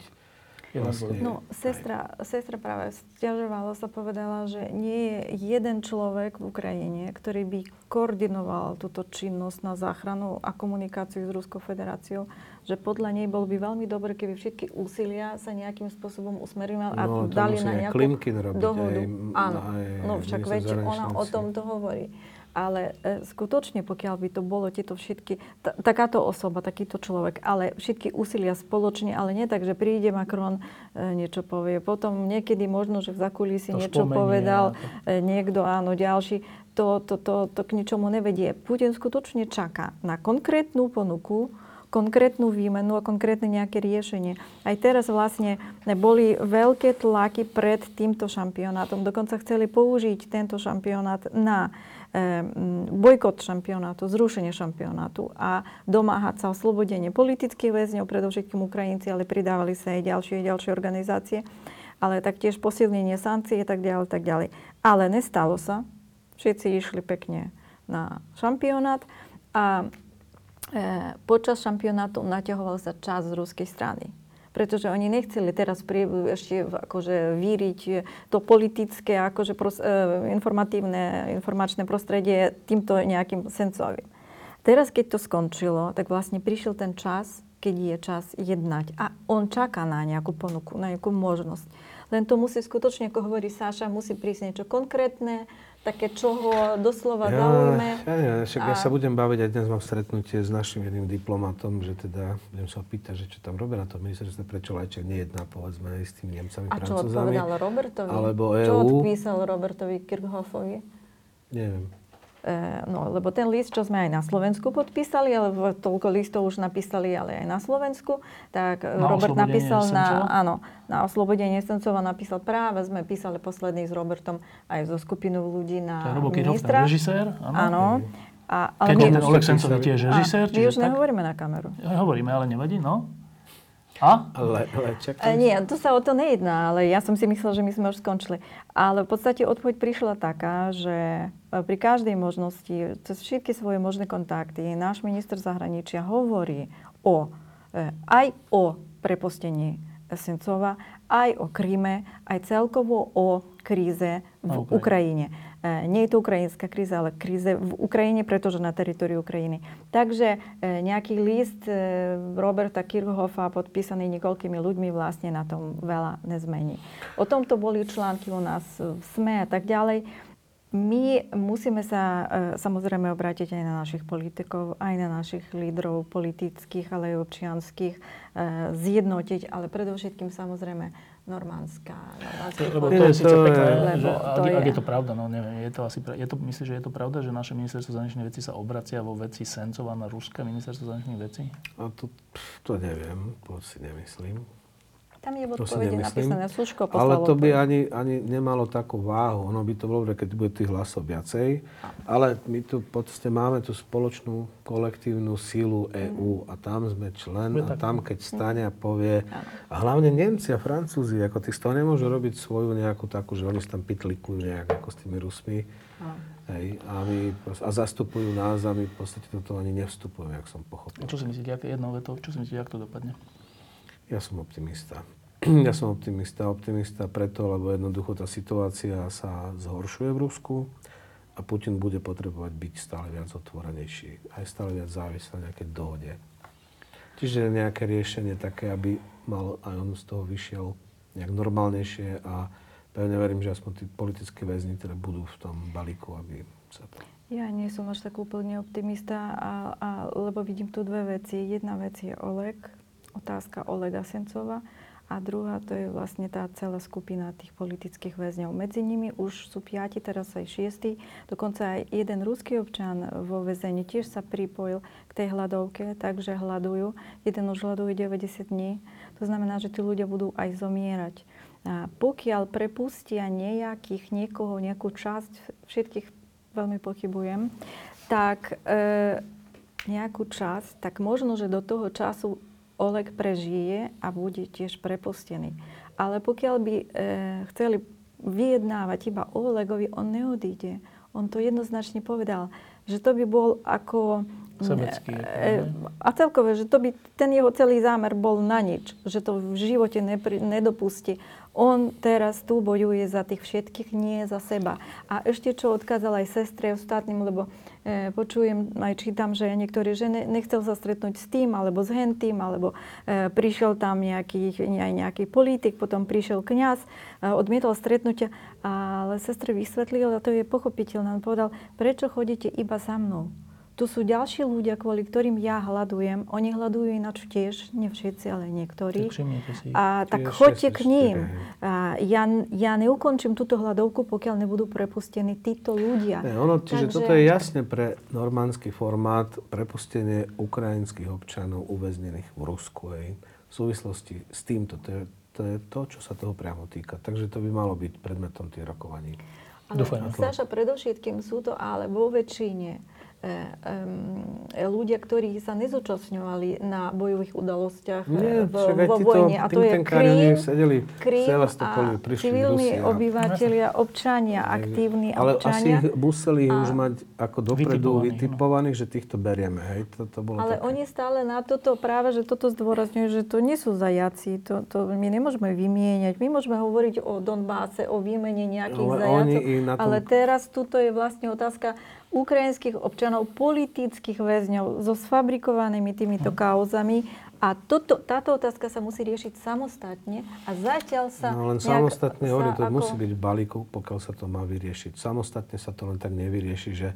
Vlastne, no, sestra, sestra práve stiažovala sa, povedala, že nie je jeden človek v Ukrajine, ktorý by koordinoval túto činnosť na záchranu a komunikáciu s Ruskou federáciou, že podľa nej bol by veľmi dobre, keby všetky úsilia sa nejakým spôsobom usmerili a no, dali na nejakú dohodu. Aj, Áno, aj, no však veď ona o tom to hovorí. Ale e, skutočne, pokiaľ by to bolo tieto všetky, t- takáto osoba, takýto človek, ale všetky úsilia spoločne, ale nie tak, že príde Macron, e, niečo povie, potom niekedy možno, že v zakulísi niečo spomenie, povedal e, niekto, áno, ďalší, to, to, to, to k ničomu nevedie. Putin skutočne čaká na konkrétnu ponuku, konkrétnu výmenu a konkrétne nejaké riešenie. Aj teraz vlastne boli veľké tlaky pred týmto šampionátom. Dokonca chceli použiť tento šampionát na bojkot šampionátu, zrušenie šampionátu a domáhať sa oslobodenie politických väzňov, predovšetkým Ukrajinci, ale pridávali sa aj ďalšie ďalšie organizácie, ale taktiež posilnenie sankcií a tak ďalej, tak ďalej. Ale nestalo sa. Všetci išli pekne na šampionát a e, počas šampionátu naťahoval sa čas z ruskej strany pretože oni nechceli teraz prie, ešte akože víriť to politické, akože pros, e, informatívne, informačné prostredie týmto nejakým sencovým. Teraz, keď to skončilo, tak vlastne prišiel ten čas, keď je čas jednať. A on čaká na nejakú ponuku, na nejakú možnosť. Len to musí skutočne, ako hovorí Sáša, musí prísť niečo konkrétne, také, čo ho doslova ja, zaujme. Ja, ja, však a... ja sa budem baviť, aj dnes mám stretnutie s našim jedným diplomatom, že teda budem sa opýtať, že čo tam robia na tom ministerstve, prečo Lajčák nejedná, povedzme, aj s tými Nemcami, A čo odpovedal Robertovi? Alebo EU. Čo odpísal Robertovi Kirchhoffovi? Neviem. E, no, lebo ten list, čo sme aj na Slovensku podpísali, ale toľko listov už napísali, ale aj na Slovensku, tak na Robert napísal na, áno, na oslobodenie Sencova napísal práve, sme písali posledný s Robertom aj zo skupinou ľudí na to je ministra. režisér, áno. áno. A, ale Keď ten Oleg Sencov je tiež režisér. My už tak... nehovoríme na kameru. Hovoríme, ale nevadí, no. A? Le, leček, e, nie, to sa o to nejedná, ale ja som si myslela, že my sme už skončili. Ale v podstate odpoveď prišla taká, že e, pri každej možnosti, cez všetky svoje možné kontakty, náš minister zahraničia hovorí o, e, aj o prepustení Sencova, aj o Kríme, aj celkovo o kríze v Ukrajine. E, nie je to ukrajinská kríza, ale kríze v Ukrajine, pretože na teritoriu Ukrajiny. Takže e, nejaký list e, Roberta Kirchhoffa podpísaný niekoľkými ľuďmi vlastne na tom veľa nezmení. O tomto boli články u nás v SME a tak ďalej. My musíme sa samozrejme obrátiť aj na našich politikov, aj na našich lídrov politických, ale aj občianských, zjednotiť, ale predovšetkým samozrejme normánska. Lebo to je síce pekné, že ak, je. ak je to pravda, no neviem, je to asi, je to, myslíš, že je to pravda, že naše ministerstvo zahraničných vecí sa obracia vo veci Sencova na ruské ministerstvo zahraničných vecí? A to, to neviem, to si nemyslím. Tam je v odpovedi napísané Sluško Ale to by ani, ani nemalo takú váhu. Ono by to bolo, keď bude tých hlasov viacej. Ale my tu v podstate máme tú spoločnú kolektívnu sílu EÚ a tam sme člen a tam, keď stane a povie... A hlavne Nemci a Francúzi, ako tí z toho nemôžu robiť svoju nejakú takú, že oni si tam pitlikujú nejak ako s tými Rusmi. Hej, a, my, a zastupujú nás a my v podstate do toho ani nevstupujeme, jak som pochopil. A čo si myslíte, aké jednou vetou, čo si myslíte, ako to dopadne? Ja som optimista. Ja som optimista. Optimista preto, lebo jednoducho tá situácia sa zhoršuje v Rusku a Putin bude potrebovať byť stále viac otvorenejší. Aj stále viac závisť na nejaké dohode. Čiže nejaké riešenie také, aby mal aj on z toho vyšiel nejak normálnejšie a pevne verím, že aspoň tí politickí väzni teda budú v tom balíku, aby sa to... Ja nie som až tak úplne optimista, a, a, lebo vidím tu dve veci. Jedna vec je Oleg, otázka Olega Sencova a druhá to je vlastne tá celá skupina tých politických väzňov. Medzi nimi už sú piati, teraz aj šiesti. Dokonca aj jeden ruský občan vo väzení tiež sa pripojil k tej hľadovke, takže hľadujú. Jeden už hľaduje 90 dní. To znamená, že tí ľudia budú aj zomierať. A pokiaľ prepustia nejakých, niekoho, nejakú časť, všetkých veľmi pochybujem, tak e, nejakú časť, tak možno, že do toho času Oleg prežije a bude tiež prepustený. Ale pokiaľ by e, chceli vyjednávať iba o Olegovi, on neodíde. On to jednoznačne povedal, že to by bol ako... Sebecký. E, a celkové, že to by ten jeho celý zámer bol na nič. Že to v živote nepri, nedopustí. On teraz tu bojuje za tých všetkých, nie za seba. A ešte čo odkázal aj sestre ostatným, lebo e, počujem, aj čítam, že niektorí, že ne, nechcel sa stretnúť s tým, alebo s hentým, alebo e, prišiel tam nejaký, aj nejaký politik, potom prišiel kňaz, e, odmietol stretnutia, ale sestre vysvetlil, a to je pochopiteľné, on povedal, prečo chodíte iba za mnou? Tu sú ďalší ľudia, kvôli ktorým ja hľadujem. Oni hľadujú ináč tiež, nie všetci, ale niektorí. si. A tak choďte k ním. A ja, ja neukončím túto hľadovku, pokiaľ nebudú prepustení títo ľudia. Ne, ono, čiže Takže... toto je jasne pre normandský formát prepustenie ukrajinských občanov uväznených v Rusku. Aj, v súvislosti s týmto. To je, to je to, čo sa toho priamo týka. Takže to by malo byť predmetom tých rokovaní. Ale Saša, predovšetkým sú to ale vo väčšine ľudia, ktorí sa nezúčastňovali na bojových udalostiach Nie, v, vo vojne. A to je Krím, sedeli Krím a civilní obyvateľia, občania, aktívni Ale občania. asi museli a... už mať ako dopredu vytipovaných, že týchto berieme. Hej? To, to bolo ale také. oni stále na toto práve, že toto zdôrazňujú, že to nie sú zajaci. To, to my nemôžeme vymieňať. My môžeme hovoriť o Donbáse, o výmene nejakých ale zajacov. Tom... Ale teraz tuto je vlastne otázka ukrajinských občanov, politických väzňov so sfabrikovanými týmito hm. kauzami. A toto, táto otázka sa musí riešiť samostatne a zatiaľ sa... No len samostatne, hovorím, to ako... musí byť v balíku, pokiaľ sa to má vyriešiť. Samostatne sa to len tak nevyrieši, že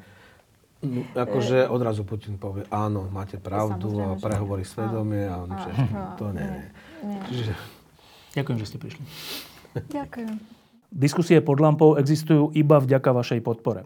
akože e- odrazu Putin povie, áno, máte pravdu a prehovorí svedomie a on, že to nie. nie. Čiže... Ďakujem, že ste prišli. Ďakujem. Diskusie pod lampou existujú iba vďaka vašej podpore.